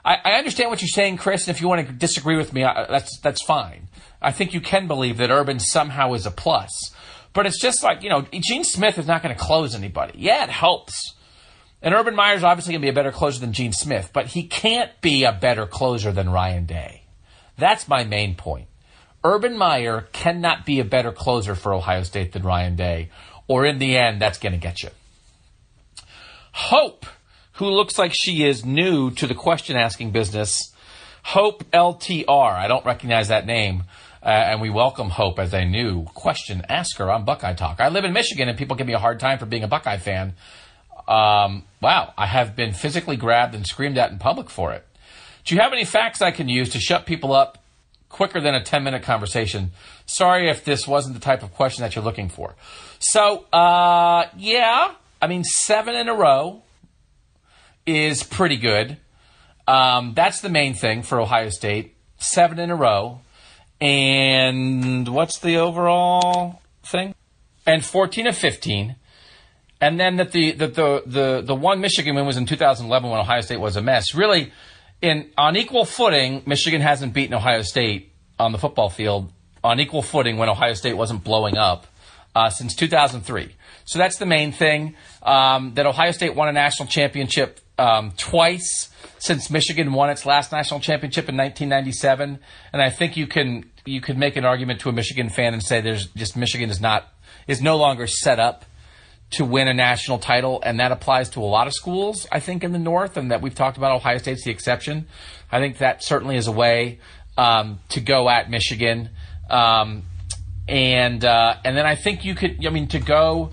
I, I understand what you're saying, Chris. And if you want to disagree with me, I, that's that's fine. I think you can believe that Urban somehow is a plus. But it's just like, you know, Gene Smith is not going to close anybody. Yeah, it helps. And Urban Meyer's obviously going to be a better closer than Gene Smith, but he can't be a better closer than Ryan Day. That's my main point. Urban Meyer cannot be a better closer for Ohio State than Ryan Day, or in the end, that's going to get you. Hope, who looks like she is new to the question asking business, Hope LTR. I don't recognize that name. Uh, and we welcome Hope as a new question asker on Buckeye Talk. I live in Michigan and people give me a hard time for being a Buckeye fan. Um, wow, I have been physically grabbed and screamed at in public for it. Do you have any facts I can use to shut people up quicker than a 10 minute conversation? Sorry if this wasn't the type of question that you're looking for. So, uh, yeah, I mean, seven in a row is pretty good. Um, that's the main thing for Ohio State. Seven in a row. And what's the overall thing? And 14 of 15. And then that the, that the, the, the one Michigan win was in 2011 when Ohio State was a mess. Really, in, on equal footing, Michigan hasn't beaten Ohio State on the football field on equal footing when Ohio State wasn't blowing up uh, since 2003. So that's the main thing. Um, that Ohio State won a national championship um, twice since Michigan won its last national championship in 1997, and I think you can you could make an argument to a Michigan fan and say there's just Michigan is not is no longer set up to win a national title, and that applies to a lot of schools, I think, in the North, and that we've talked about Ohio State's the exception. I think that certainly is a way um, to go at Michigan, um, and uh, and then I think you could, I mean, to go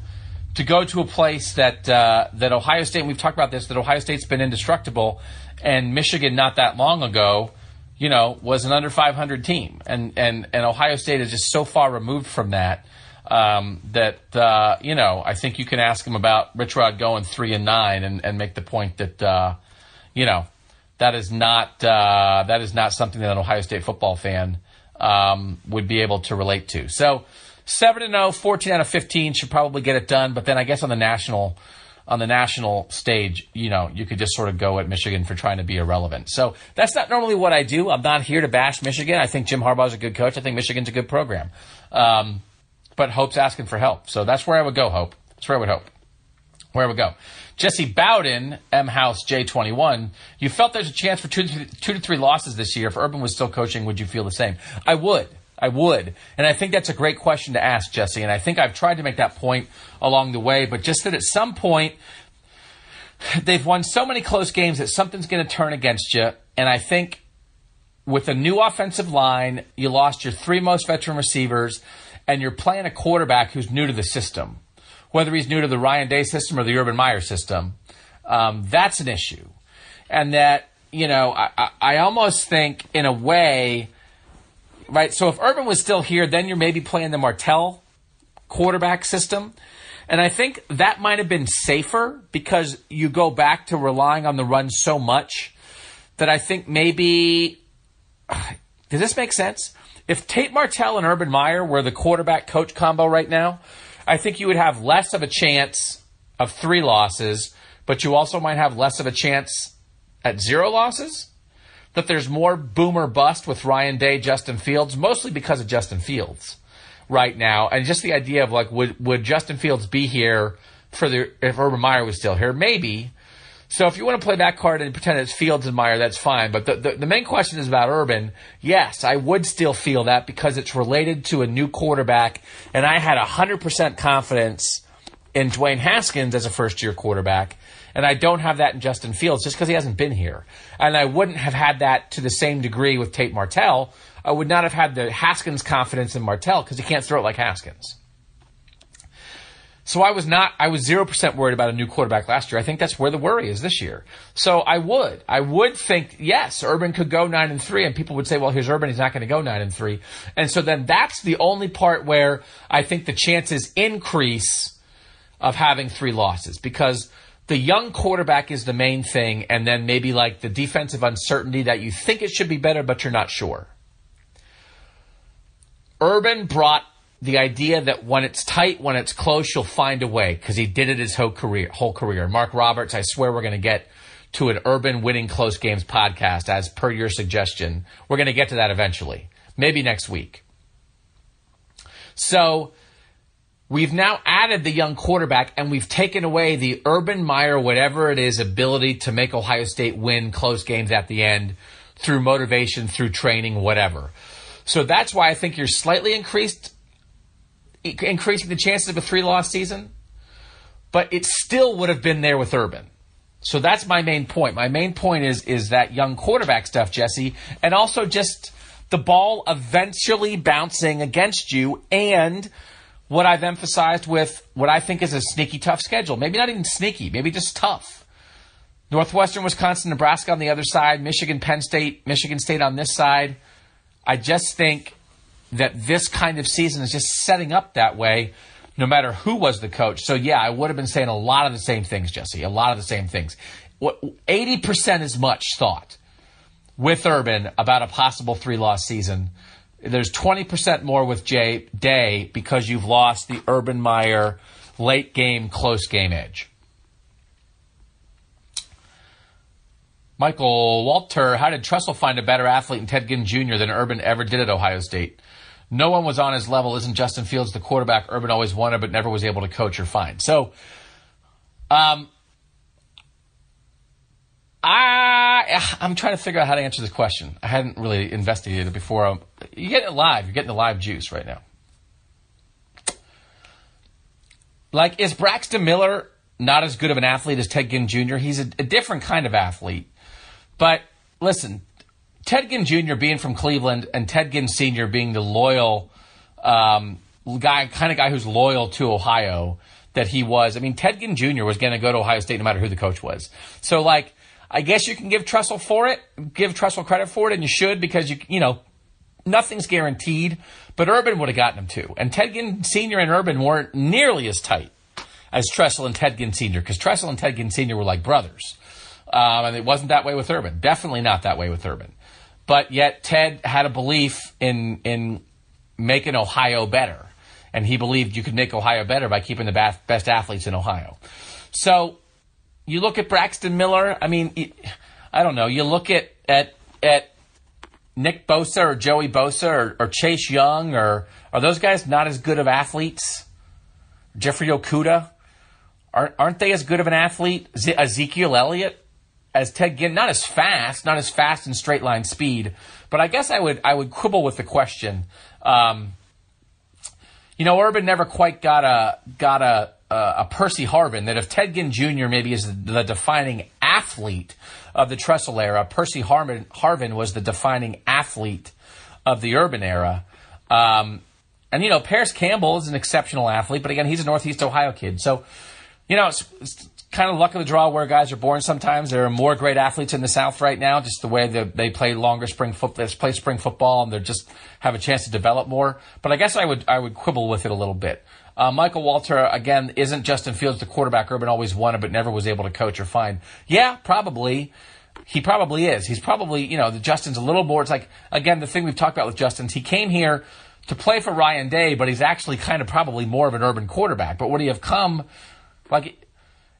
to go to a place that uh, that Ohio State. And we've talked about this. That Ohio State's been indestructible, and Michigan not that long ago, you know, was an under 500 team, and and and Ohio State is just so far removed from that. Um, that uh, you know, I think you can ask them about Rich Rod going three and nine, and, and make the point that uh, you know that is not uh, that is not something that an Ohio State football fan um, would be able to relate to. So 7 and 0, 14 out of 15 should probably get it done. But then I guess on the national on the national stage, you know, you could just sort of go at Michigan for trying to be irrelevant. So that's not normally what I do. I'm not here to bash Michigan. I think Jim Harbaugh's a good coach. I think Michigan's a good program. Um, but Hope's asking for help. So that's where I would go, Hope. That's where I would hope. Where would go. Jesse Bowden, M House J21, you felt there's a chance for two to, three, two to three losses this year. If Urban was still coaching, would you feel the same? I would. I would. And I think that's a great question to ask, Jesse. And I think I've tried to make that point along the way, but just that at some point, they've won so many close games that something's going to turn against you. And I think with a new offensive line, you lost your three most veteran receivers, and you're playing a quarterback who's new to the system, whether he's new to the Ryan Day system or the Urban Meyer system. Um, that's an issue. And that, you know, I, I almost think in a way, right? So if Urban was still here, then you're maybe playing the Martell quarterback system. And I think that might have been safer because you go back to relying on the run so much that I think maybe. Does this make sense? If Tate Martell and Urban Meyer were the quarterback coach combo right now, I think you would have less of a chance of three losses, but you also might have less of a chance at zero losses that there's more boomer bust with Ryan Day, Justin Fields, mostly because of Justin Fields right now. And just the idea of like, would, would Justin Fields be here for the, if Urban Meyer was still here? Maybe. So if you want to play that card and pretend it's Fields and Meyer, that's fine. But the, the, the, main question is about Urban. Yes, I would still feel that because it's related to a new quarterback. And I had 100% confidence in Dwayne Haskins as a first year quarterback. And I don't have that in Justin Fields just because he hasn't been here. And I wouldn't have had that to the same degree with Tate Martell. I would not have had the Haskins confidence in Martell because he can't throw it like Haskins. So I was not, I was 0% worried about a new quarterback last year. I think that's where the worry is this year. So I would, I would think, yes, Urban could go 9 and 3 and people would say, well, here's Urban, he's not going to go 9 and 3. And so then that's the only part where I think the chances increase of having three losses because the young quarterback is the main thing, and then maybe like the defensive uncertainty that you think it should be better, but you're not sure. Urban brought the idea that when it's tight, when it's close, you'll find a way because he did it his whole career. Whole career. Mark Roberts, I swear we're going to get to an Urban winning close games podcast as per your suggestion. We're going to get to that eventually, maybe next week. So We've now added the young quarterback and we've taken away the Urban Meyer, whatever it is, ability to make Ohio State win close games at the end through motivation, through training, whatever. So that's why I think you're slightly increased, increasing the chances of a three loss season, but it still would have been there with Urban. So that's my main point. My main point is, is that young quarterback stuff, Jesse, and also just the ball eventually bouncing against you and what I've emphasized with what I think is a sneaky tough schedule. Maybe not even sneaky, maybe just tough. Northwestern, Wisconsin, Nebraska on the other side, Michigan, Penn State, Michigan State on this side. I just think that this kind of season is just setting up that way no matter who was the coach. So yeah, I would have been saying a lot of the same things, Jesse, a lot of the same things. What 80% as much thought with Urban about a possible three-loss season. There's 20% more with Jay Day because you've lost the Urban Meyer late game, close game edge. Michael Walter, how did Tressel find a better athlete in Ted Ginn Jr. than Urban ever did at Ohio State? No one was on his level. Isn't Justin Fields the quarterback Urban always wanted but never was able to coach or find? So, um, I I'm trying to figure out how to answer this question. I hadn't really investigated it before. Um, you get it live. You're getting the live juice right now. Like, is Braxton Miller not as good of an athlete as Ted Ginn Jr.? He's a, a different kind of athlete. But listen, Ted Ginn Jr. being from Cleveland and Ted Ginn Sr. being the loyal um, guy, kind of guy who's loyal to Ohio that he was. I mean, Ted Ginn Jr. was going to go to Ohio State no matter who the coach was. So, like, I guess you can give Tressel for it, give Tressel credit for it, and you should because you, you know, nothing's guaranteed. But Urban would have gotten him too, and Ted Ginn Sr. and Urban weren't nearly as tight as Tressel and Ted Ginn Sr. because Tressel and Ted Ginn Sr. were like brothers. Um, and it wasn't that way with Urban. Definitely not that way with Urban. But yet Ted had a belief in in making Ohio better, and he believed you could make Ohio better by keeping the best athletes in Ohio. So you look at Braxton Miller. I mean, I don't know. You look at at at Nick Bosa or Joey Bosa or, or Chase Young or are those guys not as good of athletes? Jeffrey Okudah aren't aren't they as good of an athlete? Ezekiel Elliott as Ted Ginn, not as fast, not as fast in straight line speed, but I guess I would I would quibble with the question. Um, you know, Urban never quite got a got a a, a Percy Harvin. That if Ted Ginn Jr. maybe is the, the defining athlete of the Tressel era, Percy Harvin, Harvin was the defining athlete of the Urban era. Um, and you know, Parris Campbell is an exceptional athlete, but again, he's a Northeast Ohio kid, so you know, kind of luck of the draw where guys are born sometimes. There are more great athletes in the South right now, just the way that they play longer spring football, play spring football, and they just have a chance to develop more. But I guess I would I would quibble with it a little bit. Uh, Michael Walter again isn't Justin Fields the quarterback Urban always wanted, but never was able to coach or find. Yeah, probably. He probably is. He's probably you know the Justin's a little more. It's like again the thing we've talked about with Justin's. He came here to play for Ryan Day, but he's actually kind of probably more of an Urban quarterback. But would he have come like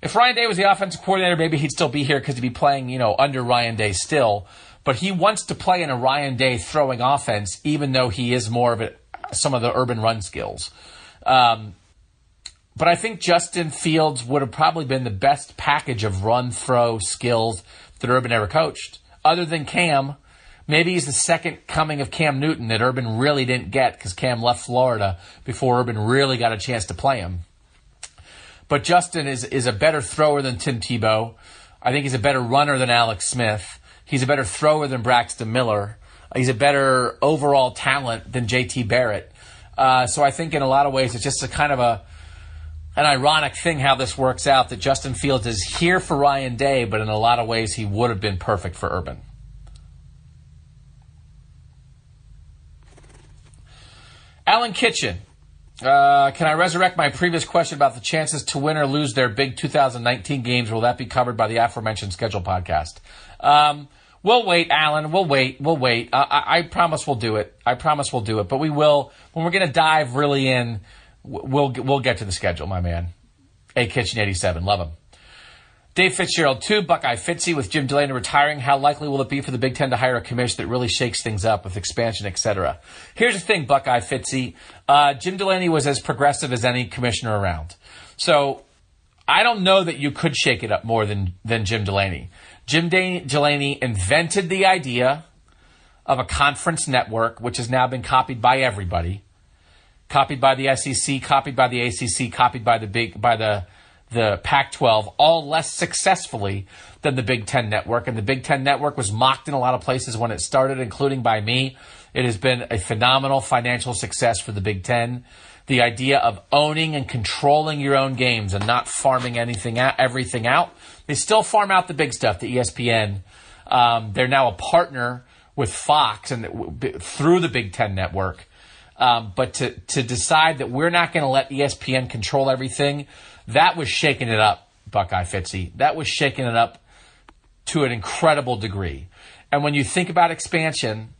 if Ryan Day was the offensive coordinator, maybe he'd still be here because he'd be playing, you know, under Ryan Day still. But he wants to play in a Ryan Day throwing offense, even though he is more of it, some of the urban run skills. Um, but I think Justin Fields would have probably been the best package of run throw skills that Urban ever coached, other than Cam. Maybe he's the second coming of Cam Newton that Urban really didn't get because Cam left Florida before Urban really got a chance to play him. But Justin is, is a better thrower than Tim Tebow. I think he's a better runner than Alex Smith. He's a better thrower than Braxton Miller. He's a better overall talent than JT Barrett. Uh, so I think in a lot of ways it's just a kind of a an ironic thing how this works out that Justin Fields is here for Ryan Day, but in a lot of ways he would have been perfect for Urban. Alan Kitchen uh, can I resurrect my previous question about the chances to win or lose their big 2019 games? Will that be covered by the aforementioned schedule podcast? Um, we'll wait, Alan. We'll wait. We'll wait. Uh, I, I, promise we'll do it. I promise we'll do it. But we will when we're going to dive really in. We'll we'll get to the schedule, my man. A Kitchen 87. Love him. Dave Fitzgerald, two, Buckeye Fitzy with Jim Delany retiring. How likely will it be for the Big Ten to hire a commission that really shakes things up with expansion, etc.? Here's the thing, Buckeye Fitzy. Uh, Jim Delany was as progressive as any commissioner around. So I don't know that you could shake it up more than, than Jim Delany. Jim Delany invented the idea of a conference network, which has now been copied by everybody, copied by the SEC, copied by the ACC, copied by the big, by the the Pac 12, all less successfully than the Big Ten network. And the Big Ten network was mocked in a lot of places when it started, including by me. It has been a phenomenal financial success for the Big Ten. the idea of owning and controlling your own games and not farming anything out, everything out. They still farm out the big stuff, the ESPN. Um, they're now a partner with Fox and through the Big Ten network. Um, but to, to decide that we're not going to let ESPN control everything, that was shaking it up, Buckeye Fitzy. That was shaking it up to an incredible degree. And when you think about expansion,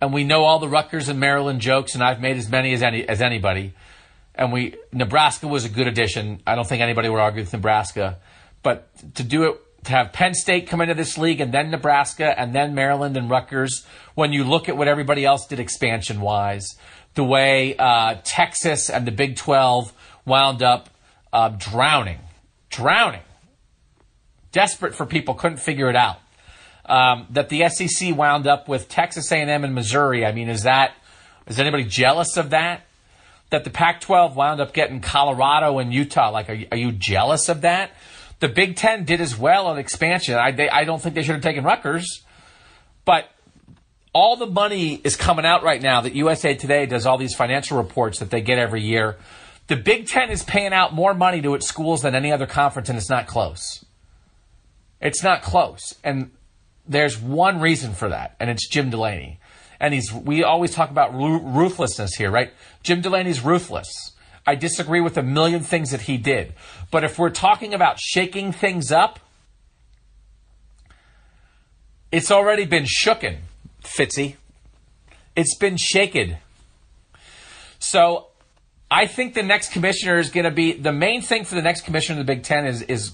and we know all the Rutgers and Maryland jokes, and I've made as many as any as anybody. And we Nebraska was a good addition. I don't think anybody would argue with Nebraska, but to do it to have Penn State come into this league and then Nebraska and then Maryland and Rutgers, when you look at what everybody else did expansion wise, the way uh, Texas and the Big 12 wound up uh, drowning, drowning, desperate for people, couldn't figure it out. Um, that the SEC wound up with Texas A&M and Missouri. I mean, is that is anybody jealous of that? That the Pac-12 wound up getting Colorado and Utah. Like, are you, are you jealous of that? The Big Ten did as well on expansion. I, they, I don't think they should have taken Rutgers, but all the money is coming out right now that USA Today does all these financial reports that they get every year. The Big Ten is paying out more money to its schools than any other conference, and it's not close. It's not close. And there's one reason for that, and it's Jim Delany. And he's, we always talk about ruthlessness here, right? Jim Delany's ruthless. I disagree with a million things that he did. But if we're talking about shaking things up, it's already been shooken, Fitzy. It's been shaken. So I think the next commissioner is going to be the main thing for the next commissioner of the Big Ten is, is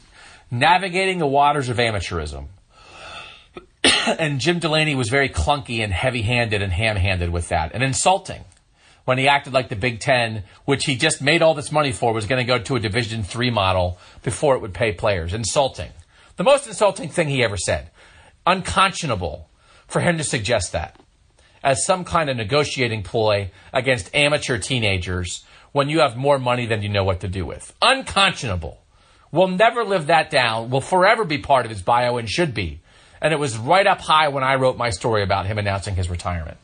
navigating the waters of amateurism. and Jim Delany was very clunky and heavy handed and ham handed with that and insulting when he acted like the Big Ten, which he just made all this money for, was going to go to a Division three model before it would pay players. Insulting. The most insulting thing he ever said. Unconscionable for him to suggest that as some kind of negotiating ploy against amateur teenagers when you have more money than you know what to do with. Unconscionable. Will never live that down. Will forever be part of his bio and should be. And it was right up high when I wrote my story about him announcing his retirement.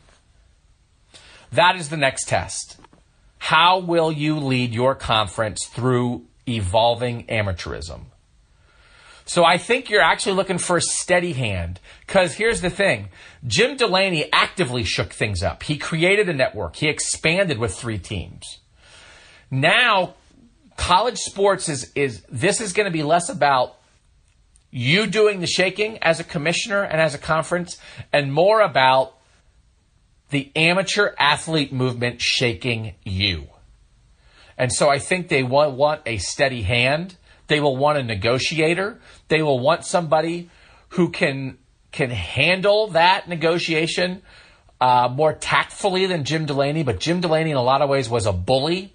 That is the next test. How will you lead your conference through evolving amateurism? So I think you're actually looking for a steady hand. Because here's the thing Jim Delany actively shook things up. He created a network, he expanded with three teams. Now, college sports is, is this is going to be less about you doing the shaking as a commissioner and as a conference, and more about the amateur athlete movement shaking you. And so I think they want, want a steady hand. They will want a negotiator. They will want somebody who can can handle that negotiation uh, more tactfully than Jim Delany. But Jim Delany, in a lot of ways, was a bully.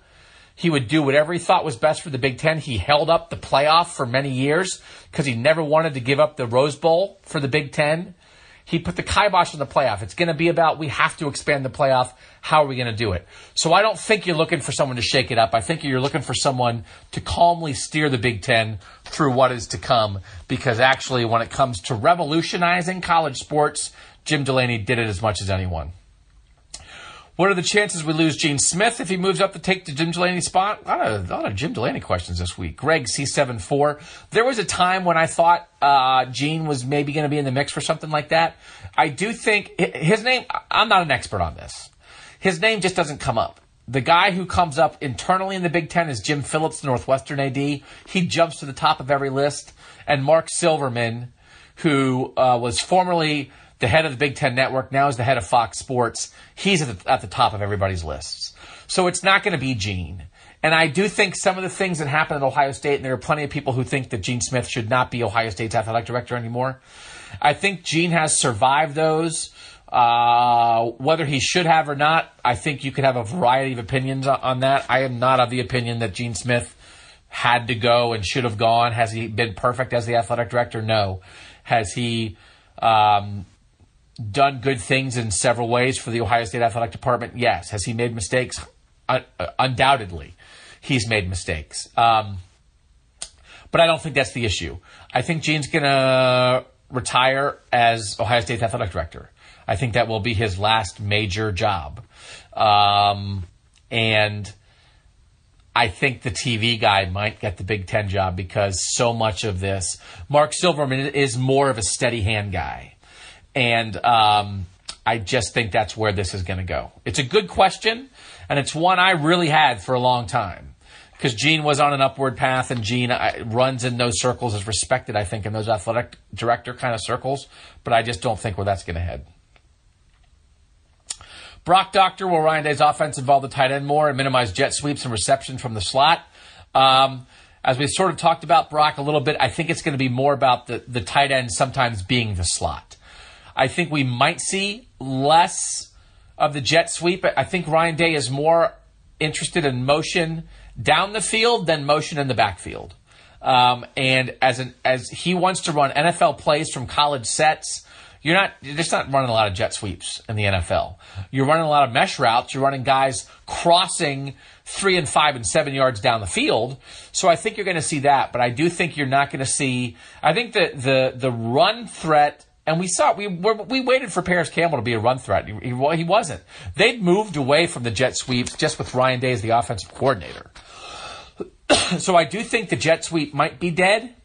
He would do whatever he thought was best for the Big Ten. He held up the playoff for many years because he never wanted to give up the Rose Bowl for the Big Ten he put the kibosh on the playoff. It's going to be about we have to expand the playoff. How are we going to do it? So I don't think you're looking for someone to shake it up. I think you're looking for someone to calmly steer the Big Ten through what is to come. Because actually, when it comes to revolutionizing college sports, Jim Delany did it as much as anyone. What are the chances we lose Gene Smith if he moves up to take the Jim Delany spot? A lot of, a lot of Jim Delany questions this week. Greg C74. There was a time when I thought uh, Gene was maybe going to be in the mix for something like that. I do think his name, I'm not an expert on this. His name just doesn't come up. The guy who comes up internally in the Big Ten is Jim Phillips, Northwestern AD. He jumps to the top of every list. And Mark Silverman, who uh, was formerly the head of the Big Ten Network, now is the head of Fox Sports. He's at the, at the top of everybody's lists. So it's not going to be Gene. And I do think some of the things that happened at Ohio State, and there are plenty of people who think that Gene Smith should not be Ohio State's athletic director anymore. I think Gene has survived those. Uh, whether he should have or not, I think you could have a variety of opinions on that. I am not of the opinion that Gene Smith had to go and should have gone. Has he been perfect as the athletic director? No. Has he um, done good things in several ways for the Ohio State Athletic Department? Yes. Has he made mistakes? Uh, undoubtedly, he's made mistakes. Um, but I don't think that's the issue. I think Gene's going to retire as Ohio State Athletic Director. I think that will be his last major job. Um, And I think the TV guy might get the Big Ten job because so much of this, Mark Silverman is more of a steady hand guy. And um, I just think that's where this is going to go. It's a good question, and it's one I really had for a long time because Gene was on an upward path, and Gene uh, runs in those circles, is respected, I think, in those athletic director kind of circles. But I just don't think where that's going to head. Brock Doctor will Ryan Day's offense involve the tight end more and minimize jet sweeps and reception from the slot. Um, as we sort of talked about Brock a little bit, I think it's going to be more about the, the tight end sometimes being the slot. I think we might see less of the jet sweep. I think Ryan Day is more interested in motion down the field than motion in the backfield. Um, and as an as he wants to run NFL plays from college sets, you're not you're just not running a lot of jet sweeps in the NFL. You're running a lot of mesh routes. You're running guys crossing three and five and seven yards down the field. So I think you're going to see that, but I do think you're not going to see. I think that the the run threat and we saw we we waited for Parris Campbell to be a run threat. He, he, he wasn't. They'd moved away from the jet sweeps just with Ryan Day as the offensive coordinator. so I do think the jet sweep might be dead.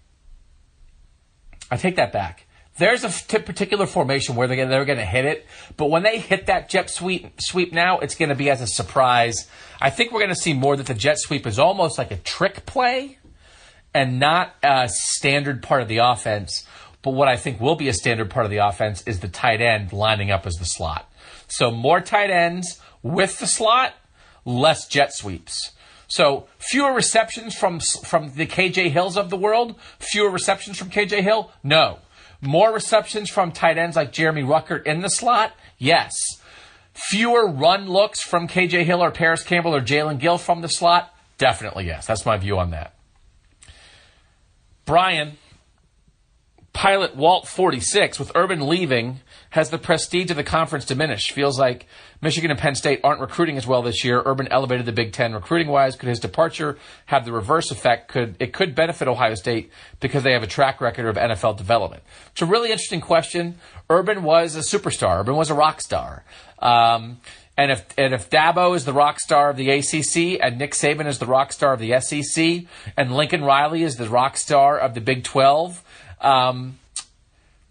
I take that back. There's a t- particular formation where they're, they're going to hit it, but when they hit that jet sweep sweep now, it's going to be as a surprise. I think we're going to see more that the jet sweep is almost like a trick play and not a standard part of the offense. But what I think will be a standard part of the offense is the tight end lining up as the slot. So more tight ends with the slot, less jet sweeps. So fewer receptions from from the KJ Hills of the world. Fewer receptions from KJ Hill. No. More receptions from tight ends like Jeremy Ruckert in the slot. Yes. Fewer run looks from KJ Hill or Parris Campbell or Jalen Gill from the slot. Definitely yes. That's my view on that. Brian, pilot Walt 46, with Urban leaving, has the prestige of the conference diminished? Feels like Michigan and Penn State aren't recruiting as well this year. Urban elevated the Big Ten recruiting wise. Could his departure have the reverse effect? Could it could benefit Ohio State because they have a track record of NFL development? It's a really interesting question. Urban was a superstar. Urban was a rock star. Um, and if and if Dabo is the rock star of the ACC and Nick Saban is the rock star of the SEC and Lincoln Riley is the rock star of the Big Twelve, um,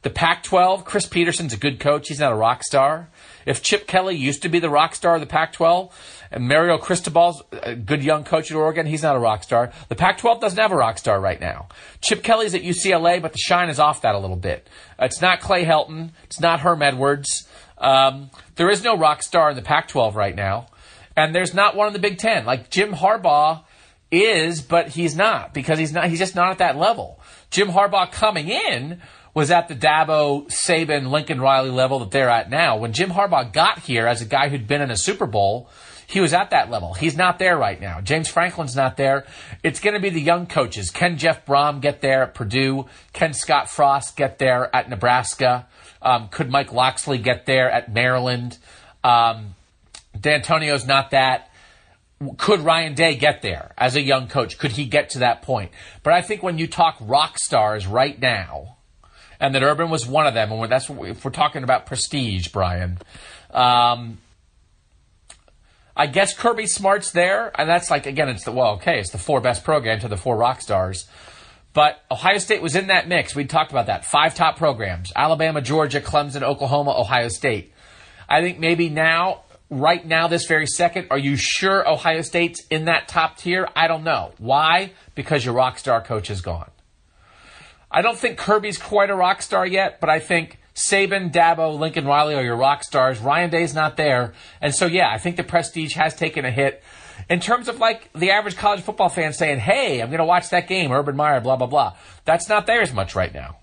the Pac 12, Chris Petersen's a good coach. He's not a rock star. If Chip Kelly used to be the rock star of the Pac 12, and Mario Cristobal's a good young coach at Oregon, he's not a rock star. The Pac 12 doesn't have a rock star right now. Chip Kelly's at UCLA, but the shine is off that a little bit. It's not Clay Helton. It's not Herm Edwards. Um, there is no rock star in the Pac 12 right now. And there's not one in the Big Ten. Like Jim Harbaugh is, but he's not because he's not, he's just not at that level. Jim Harbaugh coming in was at the Dabo, Saban, Lincoln Riley level that they're at now. When Jim Harbaugh got here as a guy who'd been in a Super Bowl, he was at that level. He's not there right now. James Franklin's not there. It's going to be the young coaches. Can Jeff Brohm get there at Purdue? Can Scott Frost get there at Nebraska? Um, could Mike Locksley get there at Maryland? Um, Dantonio's not that. Could Ryan Day get there as a young coach? Could he get to that point? But I think when you talk rock stars right now, and that Urban was one of them. And that's we, if we're talking about prestige, Brian. Um, I guess Kirby Smart's there, and that's like again, it's the well, okay, it's the four best programs to the four rock stars. But Ohio State was in that mix. We talked about that. Five top programs Alabama, Georgia, Clemson, Oklahoma, Ohio State. I think maybe now, right now, this very second, are you sure Ohio State's in that top tier? I don't know. Why? Because your rock star coach is gone. I don't think Kirby's quite a rock star yet, but I think Saban, Dabo, Lincoln Riley are your rock stars. Ryan Day's not there. And so, yeah, I think the prestige has taken a hit. In terms of like the average college football fan saying, hey, I'm going to watch that game, Urban Meyer, blah, blah, blah. That's not there as much right now.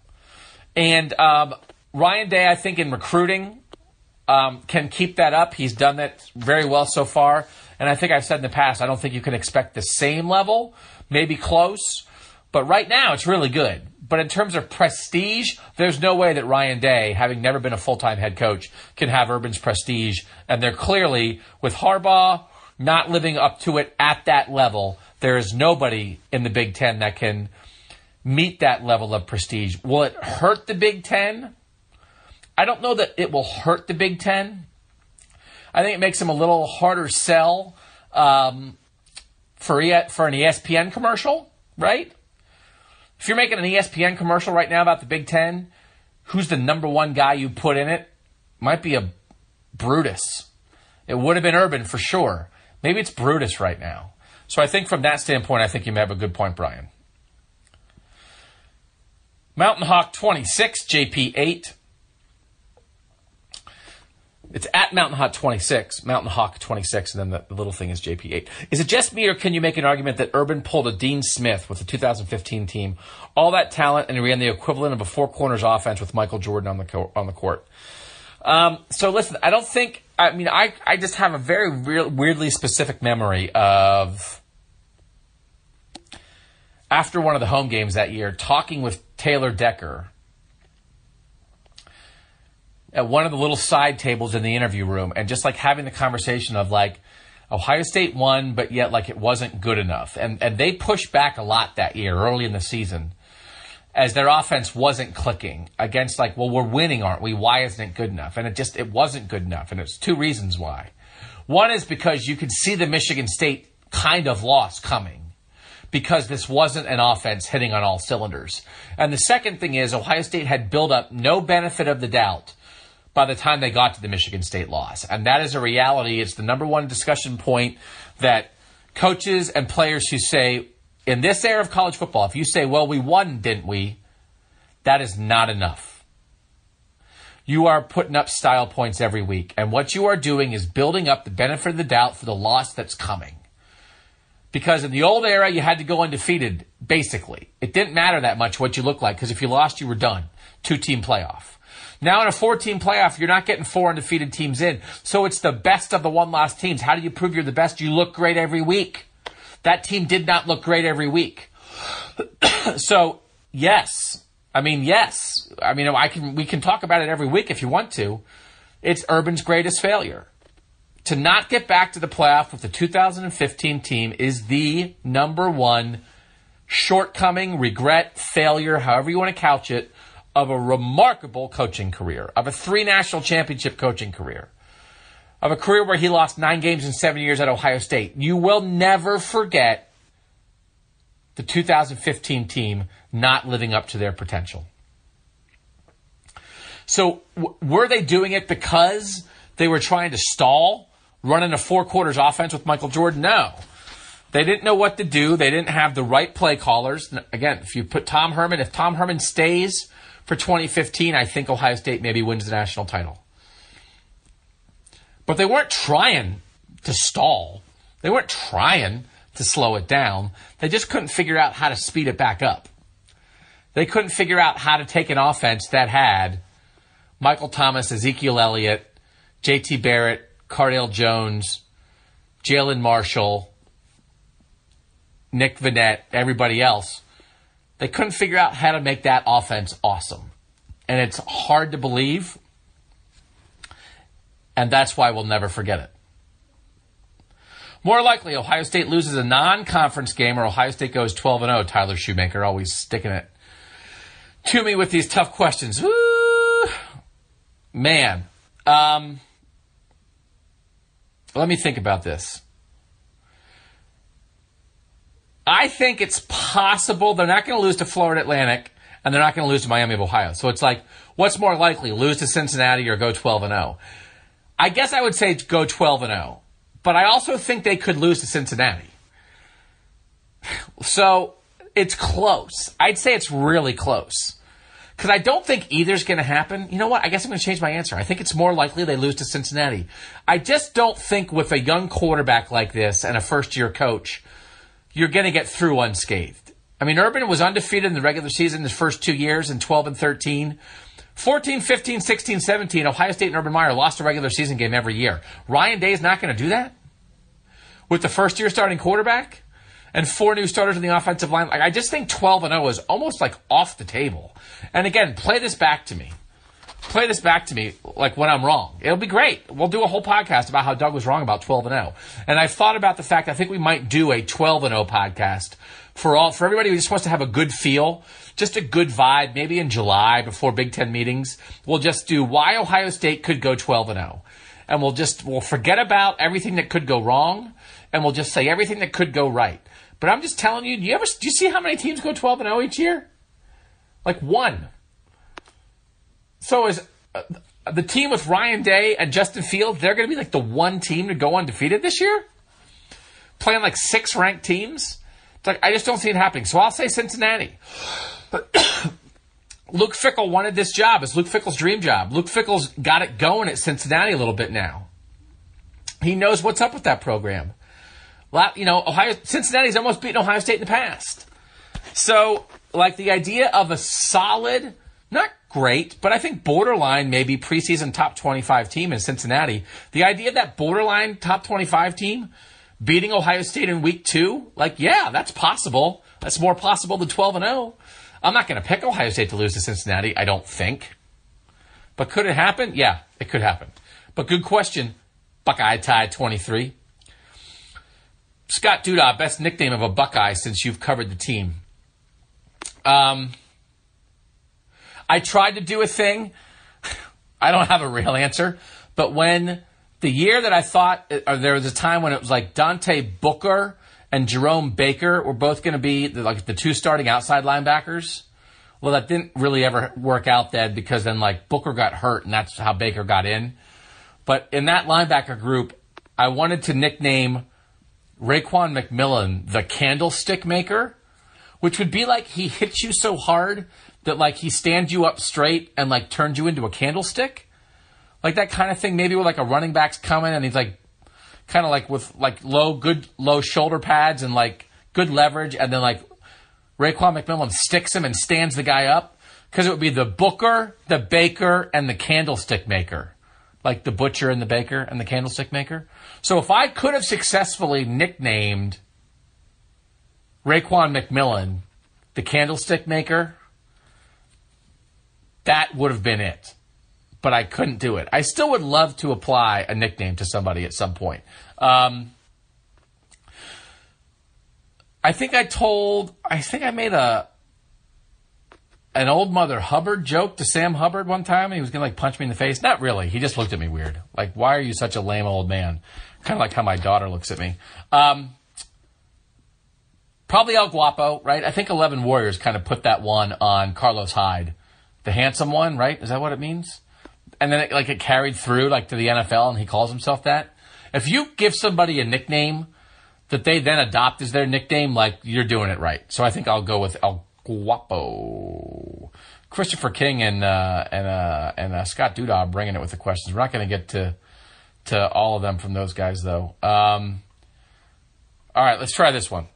And um, Ryan Day, I think, in recruiting um, can keep that up. He's done that very well so far. And I think I've said in the past, I don't think you can expect the same level, maybe close. But right now, it's really good. But in terms of prestige, there's no way that Ryan Day, having never been a full time head coach, can have Urban's prestige. And they're clearly, with Harbaugh not living up to it at that level, there is nobody in the Big Ten that can meet that level of prestige. Will it hurt the Big Ten? I don't know that it will hurt the Big Ten. I think it makes them a little harder sell um, for for an ESPN commercial, right? If you're making an ESPN commercial right now about the Big Ten, who's the number one guy you put in it? Might be a Brutus. It would have been Urban for sure. Maybe it's Brutus right now. So I think from that standpoint, I think you may have a good point, Brian. Mountain Hawk 26, JP 8. It's at Mountain Hawk 26, Mountain Hawk 26, and then the, the little thing is JP 8. Is it just me, or can you make an argument that Urban pulled a Dean Smith with the 2015 team, all that talent, and ran the equivalent of a four corners offense with Michael Jordan on the co- on the court? Um, so listen, I don't think. I mean, I I just have a very real, weirdly specific memory of after one of the home games that year, talking with Taylor Decker at one of the little side tables in the interview room, and just like having the conversation of like. Ohio State won, but yet like it wasn't good enough. And and they pushed back a lot that year, early in the season, as their offense wasn't clicking against like, well, we're winning, aren't we? Why isn't it good enough? And it just it wasn't good enough. And it's two reasons why. One is because you could see the Michigan State kind of loss coming because this wasn't an offense hitting on all cylinders. And the second thing is Ohio State had built up no benefit of the doubt by the time they got to the Michigan State loss. And that is a reality. It's the number one discussion point that coaches and players who say, in this era of college football, if you say, well, we won, didn't we? That is not enough. You are putting up style points every week. And what you are doing is building up the benefit of the doubt for the loss that's coming. Because in the old era, you had to go undefeated, basically. It didn't matter that much what you looked like, because if you lost, you were done. Two team playoff. Now in a four team playoff, you're not getting four undefeated teams in. So it's the best of the one loss teams. How do you prove you're the best? You look great every week. That team did not look great every week. so yes, I mean yes. I mean I can we can talk about it every week if you want to. It's Urban's greatest failure. To not get back to the playoff with the 2015 team is the number one shortcoming, regret, failure, however you want to couch it, of a remarkable coaching career, of a three national championship coaching career, of a career where he lost nine games in seven years at Ohio State. You will never forget the 2015 team not living up to their potential. So, w- were they doing it because they were trying to stall running a four corners offense with Michael Jordan? No. They didn't know what to do. They didn't have the right play callers. Again, if you put Tom Herman, if Tom Herman stays for 2015, I think Ohio State maybe wins the national title. But they weren't trying to stall. They weren't trying to slow it down. They just couldn't figure out how to speed it back up. They couldn't figure out how to take an offense that had Michael Thomas, Ezekiel Elliott, JT Barrett, Cardale Jones, Jalen Marshall, Nick Vannett, everybody else. They couldn't figure out how to make that offense awesome. And it's hard to believe. And that's why we'll never forget it. More likely, Ohio State loses a non conference game or Ohio State goes 12 0. Tyler Shoemaker always sticking it to me with these tough questions. Man. Um, let me think about this. I think it's possible they're not going to lose to Florida Atlantic and they're not going to lose to Miami of Ohio. So it's like, what's more likely, lose to Cincinnati or go 12 and 0? I guess I would say go 12 and 0, but I also think they could lose to Cincinnati. So it's close. I'd say it's really close. Because I don't think either's going to happen. You know what? I guess I'm going to change my answer. I think it's more likely they lose to Cincinnati. I just don't think with a young quarterback like this and a first year coach, you're going to get through unscathed. I mean, Urban was undefeated in the regular season his first two years in 12 and 13. 14, 15, 16, 17, Ohio State and Urban Meyer lost a regular season game every year. Ryan Day is not going to do that with the first year starting quarterback and four new starters in the offensive line. Like, I just think 12 and 0 is almost like off the table. And again, play this back to me. Play this back to me like when I'm wrong. It'll be great. We'll do a whole podcast about how Doug was wrong about 12 and 0. And I've thought about the fact I think we might do a 12 and 0 podcast for all for everybody who just wants to have a good feel, just a good vibe, maybe in July before Big 10 meetings. We'll just do why Ohio State could go 12 and 0. And we'll just we'll forget about everything that could go wrong and we'll just say everything that could go right. But I'm just telling you, do you ever do you see how many teams go 12 and 0 each year? Like one. So is uh, the team with Ryan Day and Justin Fields, they're going to be like the one team to go undefeated this year? Playing like six ranked teams? It's like I just don't see it happening. So I'll say Cincinnati. But Luke Fickell wanted this job. It's Luke Fickell's dream job. Luke Fickell's got it going at Cincinnati a little bit now. He knows what's up with that program. You know, Ohio Cincinnati's almost beaten Ohio State in the past. So, like the idea of a solid, great, but I think borderline maybe preseason top 25 team in Cincinnati. The idea that borderline top 25 team beating Ohio State in week 2, like yeah, that's possible. That's more possible than 12 and 0. I'm not going to pick Ohio State to lose to Cincinnati, I don't think. But could it happen? Yeah, it could happen. But good question. Buckeye Tide 23. Scott Duda, best nickname of a Buckeye since you've covered the team. Um, I tried to do a thing. I don't have a real answer, but when the year that I thought, or there was a time when it was like Dante Booker and Jerome Baker were both going to be the, like the two starting outside linebackers. Well, that didn't really ever work out then because then like Booker got hurt and that's how Baker got in. But in that linebacker group, I wanted to nickname Raekwon McMillan the candlestick maker, which would be like he hits you so hard that like he stands you up straight and like turns you into a candlestick. Like that kind of thing, maybe with like a running back's coming and he's like kind of like with like low, good, low shoulder pads and like good leverage, and then like Raekwon McMillan sticks him and stands the guy up because it would be the booker, the baker, and the candlestick maker, like the butcher and the baker and the candlestick maker. So if I could have successfully nicknamed Raekwon McMillan the candlestick maker, that would have been it but I couldn't do it. I still would love to apply a nickname to somebody at some point. Um, I think I told, I think I made a an old Mother Hubbard joke to Sam Hubbard one time, and he was gonna like punch me in the face. Not really. He just looked at me weird. Like, why are you such a lame old man? Kind of like how my daughter looks at me. Um, probably El Guapo, right? I think Eleven Warriors kind of put that one on Carlos Hyde, the handsome one, right? Is that what it means? and then it, like it carried through like to the NFL, and he calls himself that. If you give somebody a nickname that they then adopt as their nickname, like you're doing it right. So I think I'll go with El Guapo. Christopher King and uh, and uh, and uh, Scott Duda bringing it with the questions. We're not going to get to to all of them from those guys though. Um, all right, let's try this one.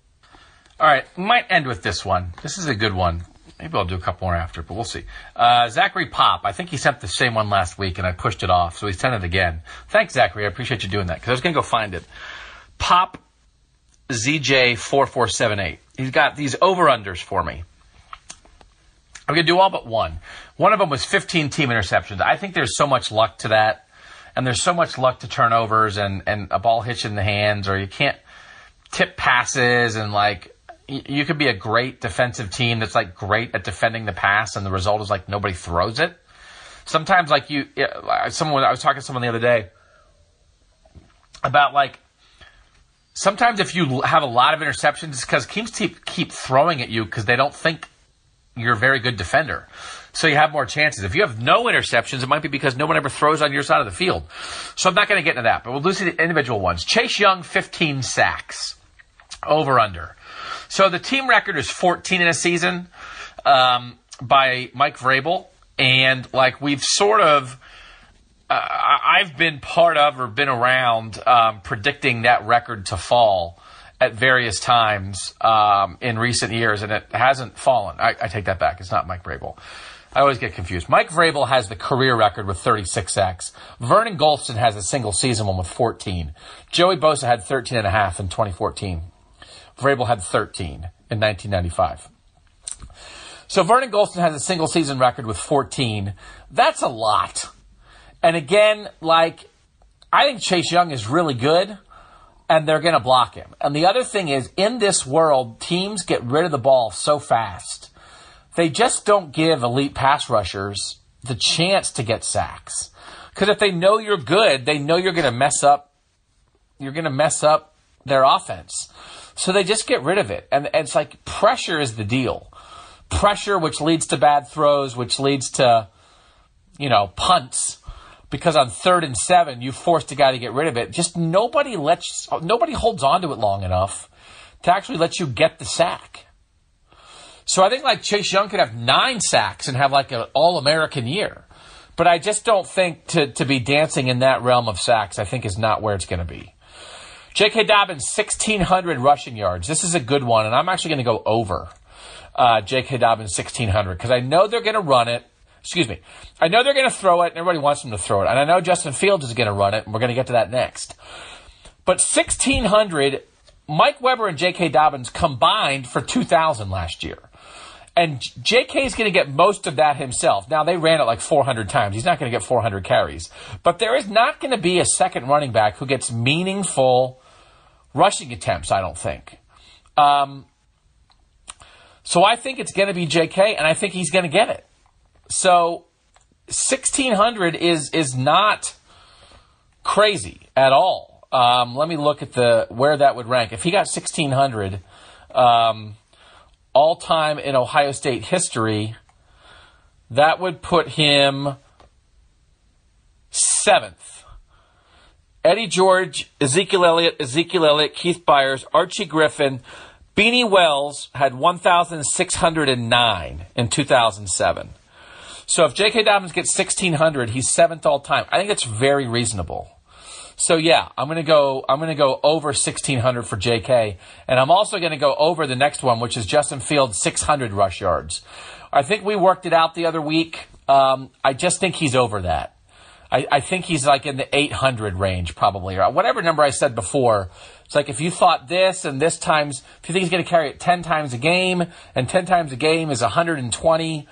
All right, might end with this one. This is a good one. Maybe I'll do a couple more after, but we'll see. Uh, Zachary Pop. I think he sent the same one last week, and I pushed it off, so he sent it again. Thanks, Zachary. I appreciate you doing that because I was going to go find it. Pop ZJ4478. He's got these over unders for me. I'm going to do all but one. One of them was 15 team interceptions. I think there's so much luck to that, and there's so much luck to turnovers and, and a ball hitch in the hands, or you can't tip passes and like you could be a great defensive team that's like great at defending the pass, and the result is like nobody throws it. Sometimes, like you, someone I was talking to someone the other day about like sometimes if you have a lot of interceptions, it's because teams keep keep throwing at you because they don't think you're a very good defender. So you have more chances. If you have no interceptions, it might be because no one ever throws on your side of the field. So I'm not going to get into that, but we'll do the individual ones. Chase Young, 15 sacks. Over under. So the team record is 14 in a season um, by Mike Vrabel, and like we've sort of. Uh, I've been part of or been around um, predicting that record to fall at various times um, in recent years, and it hasn't fallen. I, I, take that back. It's not Mike Vrabel. I always get confused. Mike Vrabel has the career record with 36 sacks. Vernon Gholston has a single season one with 14. Joey Bosa had 13 and a half in 2014. Vrabel had 13 in 1995. So Vernon Gholston has a single season record with 14. That's a lot. And again, like, I think Chase Young is really good and they're going to block him. And the other thing is, in this world, teams get rid of the ball so fast. They just don't give elite pass rushers the chance to get sacks. Because if they know you're good, they know you're going to mess up. You're going to mess up their offense. So they just get rid of it. And, and it's like pressure is the deal. Pressure, which leads to bad throws, which leads to, you know, punts. Because on third and seven, you forced a guy to get rid of it. Just nobody lets, nobody holds on to it long enough to actually let you get the sack. So I think like Chase Young could have nine sacks and have like an all American year. But I just don't think to, to be dancing in that realm of sacks, I think is not where it's going to be. J.K. Dobbins, 1,600 rushing yards. This is a good one, and I'm actually going to go over uh, J.K. Dobbins, 1,600, because I know they're going to run it. Excuse me. I know they're going to throw it, and everybody wants them to throw it. And I know Justin Fields is going to run it, and we're going to get to that next. But 1,600, Mike Weber and J.K. Dobbins combined for 2,000 last year. And J.K. is going to get most of that himself. Now, they ran it like 400 times. He's not going to get 400 carries. But there is not going to be a second running back who gets meaningful rushing attempts, I don't think. Um, so I think it's going to be J.K., and I think he's going to get it. So 1,600 is, is not crazy at all. Um, let me look at the where that would rank. If he got 1,600, um, all time in Ohio State history, that would put him seventh. Eddie George, Ezekiel Elliott, Ezekiel Elliott, Keith Byars, Archie Griffin, Beanie Wells had 1,609 in 2007. So if J.K. Dobbins gets 1,600, he's seventh all time. I think that's very reasonable. So yeah, I'm gonna go. I'm gonna go over 1600 for J.K. and I'm also gonna go over the next one, which is Justin Fields 600 rush yards. I think we worked it out the other week. Um, I just think he's over that. I, I, think he's like in the 800 range probably, or whatever number I said before. It's like if you thought this and this times, if you think he's going to carry it 10 times a game, and 10 times a game is 120,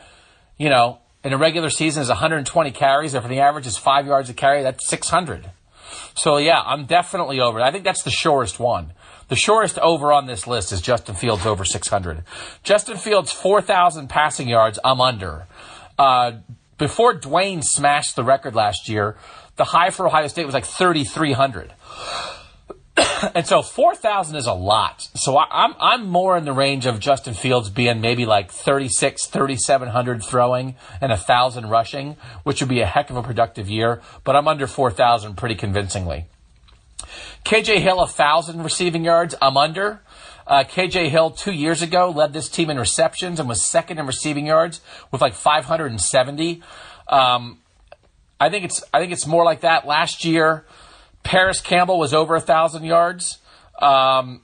you know, in a regular season is 120 carries. If the average is five yards a carry, that's 600. So yeah, I'm definitely over. I think that's the shortest one. The shortest over on this list is Justin Fields over 600. Justin Fields 4,000 passing yards. I'm under. Uh, before Dwayne smashed the record last year, the high for Ohio State was like 3,300. and so 4,000 is a lot. So I, am I'm, I'm more in the range of Justin Fields being maybe like 36, 3,700 throwing and 1,000 rushing, which would be a heck of a productive year. But I'm under 4,000 pretty convincingly. KJ Hill, 1,000 receiving yards. I'm under. Uh, KJ Hill two years ago led this team in receptions and was second in receiving yards with like 570. Um, I think it's I think it's more like that. Last year, Parris Campbell was over a thousand yards. Um,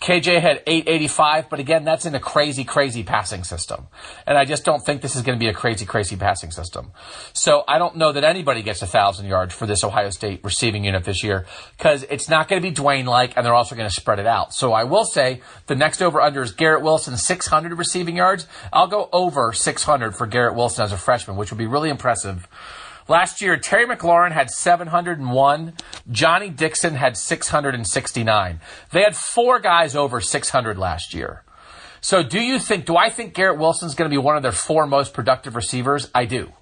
KJ had 885, but again, that's in a crazy, crazy passing system. And I just don't think this is going to be a crazy, crazy passing system. So I don't know that anybody gets a thousand yards for this Ohio State receiving unit this year because it's not going to be Dwayne like, and they're also going to spread it out. So I will say the next over under is Garrett Wilson, 600 receiving yards. I'll go over 600 for Garrett Wilson as a freshman, which would be really impressive Last year, Terry McLaurin had 701. Johnnie Dixon had 669. They had four guys over 600 last year. So do you think, do I think Garrett Wilson's going to be one of their four most productive receivers? I do.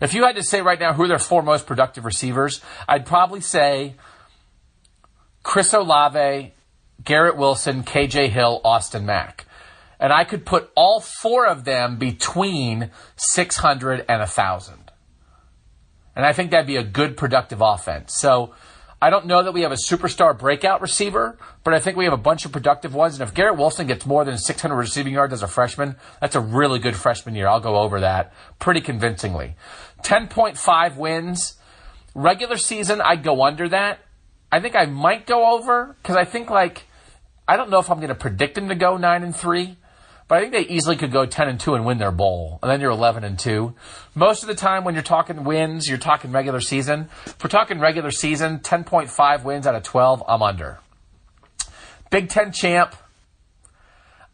If you had to say right now who are their four most productive receivers, I'd probably say Chris Olave, Garrett Wilson, KJ Hill, Austin Mack. And I could put all four of them between 600 and 1,000. And I think that'd be a good, productive offense. So I don't know that we have a superstar breakout receiver, but I think we have a bunch of productive ones. And if Garrett Wilson gets more than 600 receiving yards as a freshman, that's a really good freshman year. I'll go over that pretty convincingly. 10.5 wins. Regular season, I'd go under that. I think I might go over because I think like I don't know if I'm going to predict him to go nine and three. But I think they easily could go 10 and 2 and win their bowl. And then you're 11 and 2. Most of the time when you're talking wins, you're talking regular season. If we're talking regular season, 10.5 wins out of 12, I'm under. Big 10 champ,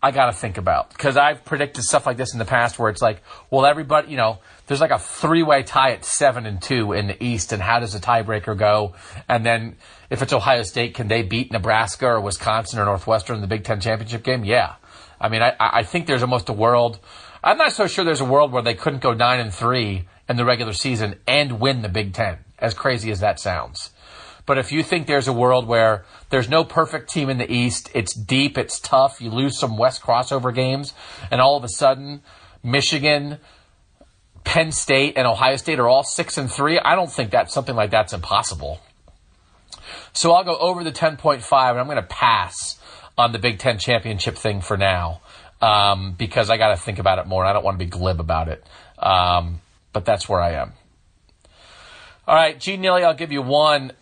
I got to think about because I've predicted stuff like this in the past where it's like, well, everybody, you know, there's like a three-way tie at seven and two in the East, and how does the tiebreaker go? And then if it's Ohio State, can they beat Nebraska or Wisconsin or Northwestern in the Big Ten championship game? Yeah, I mean, I, I think there's almost a world. I'm not so sure there's a world where they couldn't go nine and three in the regular season and win the Big Ten. As crazy as that sounds, But if you think there's a world where there's no perfect team in the East, it's deep, it's tough, you lose some West crossover games, and all of a sudden, Michigan, Penn State, and Ohio State are all six and three, I don't think that something like that's impossible. So I'll go over the 10.5, and I'm going to pass on the Big Ten championship thing for now um, because I got to think about it more. I don't want to be glib about it. Um, but that's where I am. All right, G Nilly, I'll give you one.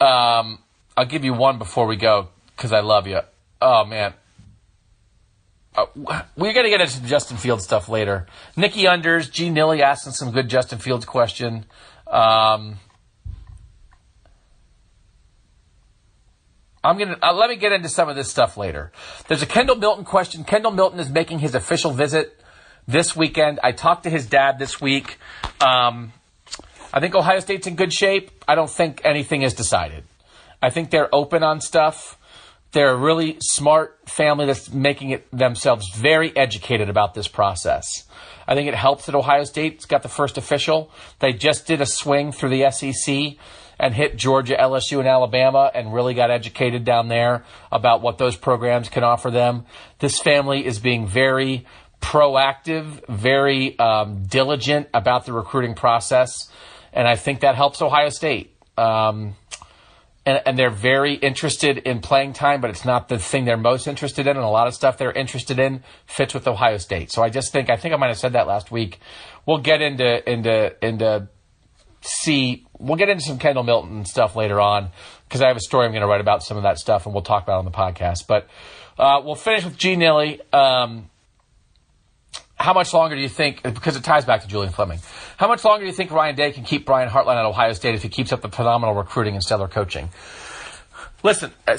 Um, I'll give you one before we go because I love you. Oh man, uh, we're gonna get into Justin Fields stuff later. Nikki Unders, G Nilly asking some good Justin Fields question. Um, I'm gonna uh, let me get into some of this stuff later. There's a Kendall Milton question. Kendall Milton is making his official visit this weekend. I talked to his dad this week. Um, I think Ohio State's in good shape. I don't think anything is decided. I think they're open on stuff. They're a really smart family that's making it themselves very educated about this process. I think it helps that Ohio State's got the first official. They just did a swing through the SEC and hit Georgia, LSU, and Alabama and really got educated down there about what those programs can offer them. This family is being very proactive, very um, diligent about the recruiting process, and I think that helps Ohio State. Um, and, and, they're very interested in playing time, but it's not the thing they're most interested in. And a lot of stuff they're interested in fits with Ohio State. So I just think I think I might have said that last week. We'll get into into into see. We'll get into some Kendall Milton stuff later on because I have a story I'm going to write about some of that stuff, and we'll talk about it on the podcast. But uh, we'll finish with G Nilly. Um, how much longer do you think, because it ties back to Julian Fleming, how much longer do you think Ryan Day can keep Brian Hartline at Ohio State if he keeps up the phenomenal recruiting and stellar coaching? Listen, uh,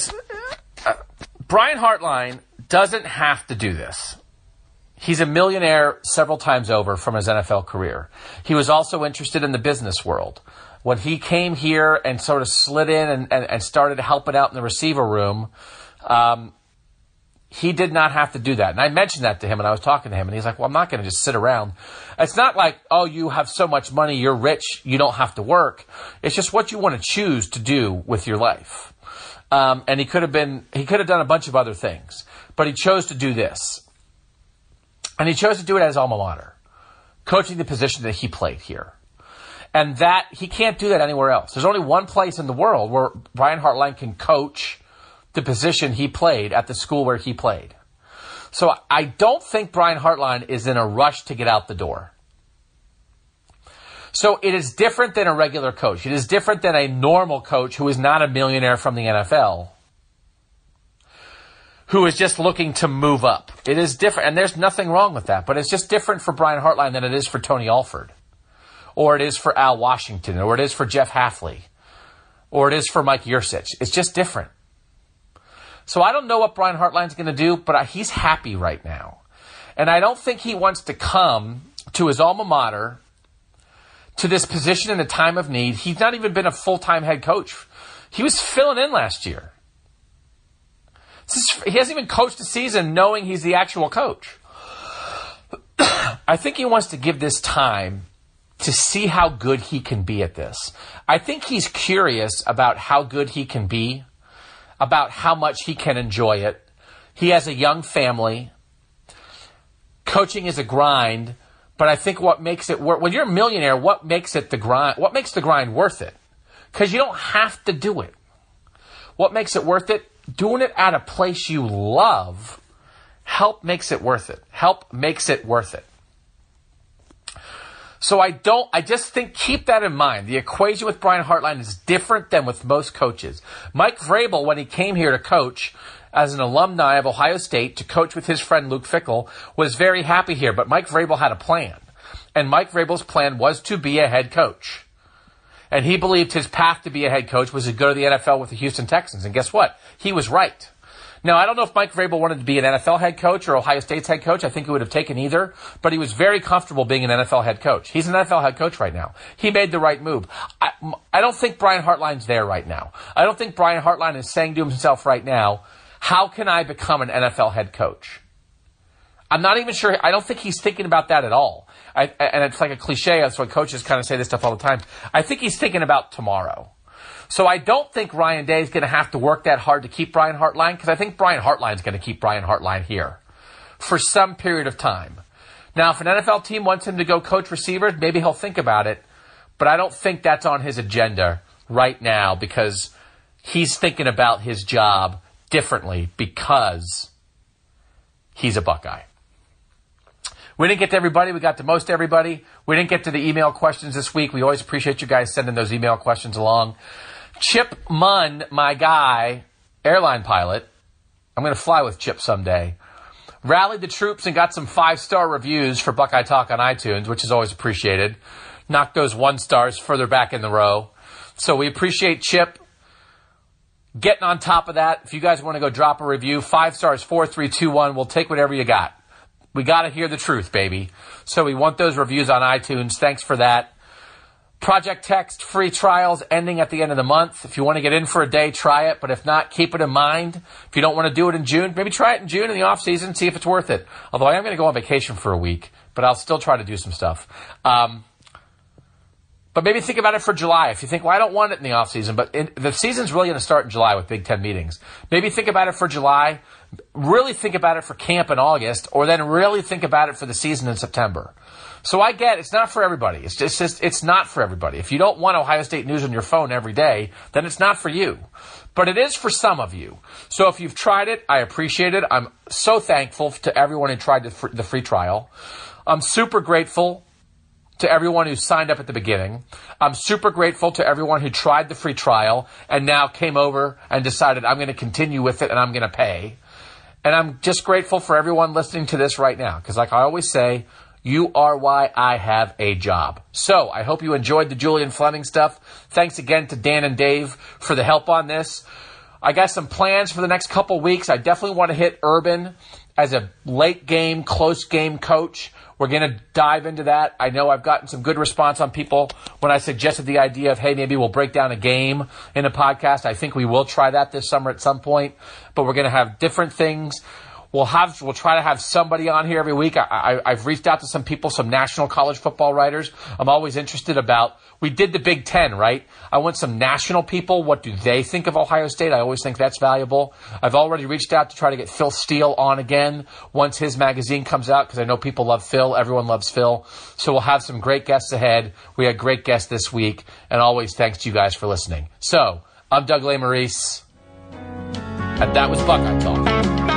Brian Hartline doesn't have to do this. He's a millionaire several times over from his NFL career. He was also interested in the business world. When he came here and sort of slid in and, and, and started helping out in the receiver room, um, he did not have to do that. And I mentioned that to him and I was talking to him and he's like, well, I'm not going to just sit around. It's not like, oh, you have so much money, you're rich, you don't have to work. It's just what you want to choose to do with your life. Um, and he could have been, he could have done a bunch of other things, but he chose to do this. And he chose to do it as alma mater, coaching the position that he played here. And that, he can't do that anywhere else. There's only one place in the world where Brian Hartline can coach the position he played at the school where he played. So I don't think Brian Hartline is in a rush to get out the door. So it is different than a regular coach. It is different than a normal coach who is not a millionaire from the NFL who is just looking to move up. It is different, and there's nothing wrong with that, but it's just different for Brian Hartline than it is for Tony Alford, or it is for Al Washington, or it is for Jeff Hafley, or it is for Mike Yurcich. It's just different. So I don't know what Brian Hartline's going to do, but he's happy right now. And I don't think he wants to come to his alma mater to this position in a time of need. He's not even been a full time head coach. He was filling in last year. Is, he hasn't even coached a season knowing he's the actual coach. I think he wants to give this time to see how good he can be at this. I think he's curious about how good he can be, about how much he can enjoy it. He has a young family. Coaching is a grind, but I think what makes it work when you're a millionaire, what makes it the grind? What makes the grind worth it? Because you don't have to do it. What makes it worth it? doing it at a place you love, help makes it worth it. Help makes it worth it. So I don't, I just think keep that in mind. The equation with Brian Hartline is different than with most coaches. Mike Vrabel, when he came here to coach as an alumni of Ohio State to coach with his friend Luke Fickell, was very happy here, but Mike Vrabel had a plan. And Mike Vrabel's plan was to be a head coach. And he believed his path to be a head coach was to go to the NFL with the Houston Texans. And guess what? He was right. Now, I don't know if Mike Vrabel wanted to be an NFL head coach or Ohio State's head coach. I think he would have taken either, but he was very comfortable being an NFL head coach. He's an NFL head coach right now. He made the right move. I, I don't think Brian Hartline's there right now. I don't think Brian Hartline is saying to himself right now, how can I become an NFL head coach? I'm not even sure. I don't think he's thinking about that at all. I, and it's like a cliche. That's what coaches kind of say this stuff all the time. I think he's thinking about tomorrow. So I don't think Ryan Day is going to have to work that hard to keep Brian Hartline because I think Brian Hartline is going to keep Brian Hartline here for some period of time. Now, if an NFL team wants him to go coach receivers, maybe he'll think about it, but I don't think that's on his agenda right now because he's thinking about his job differently because he's a Buckeye. We didn't get to everybody. We got to most everybody. We didn't get to the email questions this week. We always appreciate you guys sending those email questions along. Chip Munn, my guy, airline pilot. I'm going to fly with Chip someday. Rallied the troops and got some five star reviews for Buckeye Talk on iTunes, which is always appreciated. Knocked those one stars further back in the row. So we appreciate Chip getting on top of that. If you guys want to go drop a review, five stars, four, three, two, one. We'll take whatever you got. We got to hear the truth, baby. So we want those reviews on iTunes. Thanks for that. Project Text free trials ending at the end of the month. If you want to get in for a day, try it. But if not, keep it in mind. If you don't want to do it in June, maybe try it in June in the off season, see if it's worth it. Although I am going to go on vacation for a week, but I'll still try to do some stuff. Um, but maybe think about it for July. If you think, well, I don't want it in the off season, but in, the season's really going to start in July with Big Ten meetings. Maybe think about it for July. Really think about it for camp in August, or then really think about it for the season in September. So I get it's not for everybody. It's just, it's just it's not for everybody. If you don't want Ohio State news on your phone every day, then it's not for you. But it is for some of you. So if you've tried it, I appreciate it. I'm so thankful to everyone who tried the the free trial. I'm super grateful to everyone who signed up at the beginning. I'm super grateful to everyone who tried the free trial and now came over and decided I'm going to continue with it and I'm going to pay. And I'm just grateful for everyone listening to this right now because, like I always say, you are why I have a job. So I hope you enjoyed the Julian Fleming stuff. Thanks again to Dan and Dave for the help on this. I got some plans for the next couple weeks. I definitely want to hit Urban as a late game, close game coach. We're going to dive into that. I know I've gotten some good response on people when I suggested the idea of, hey, maybe we'll break down a game in a podcast. I think we will try that this summer at some point, but we're going to have different things We'll have we'll try to have somebody on here every week. I, have reached out to some people, some national college football writers. I'm always interested about. We did the Big Ten, right? I want some national people. What do they think of Ohio State? I always think that's valuable. I've already reached out to try to get Phil Steele on again once his magazine comes out because I know people love Phil. Everyone loves Phil. So we'll have some great guests ahead. We had great guests this week, and always thanks to you guys for listening. So I'm Doug Lesmerises, and that was Buckeye Talk.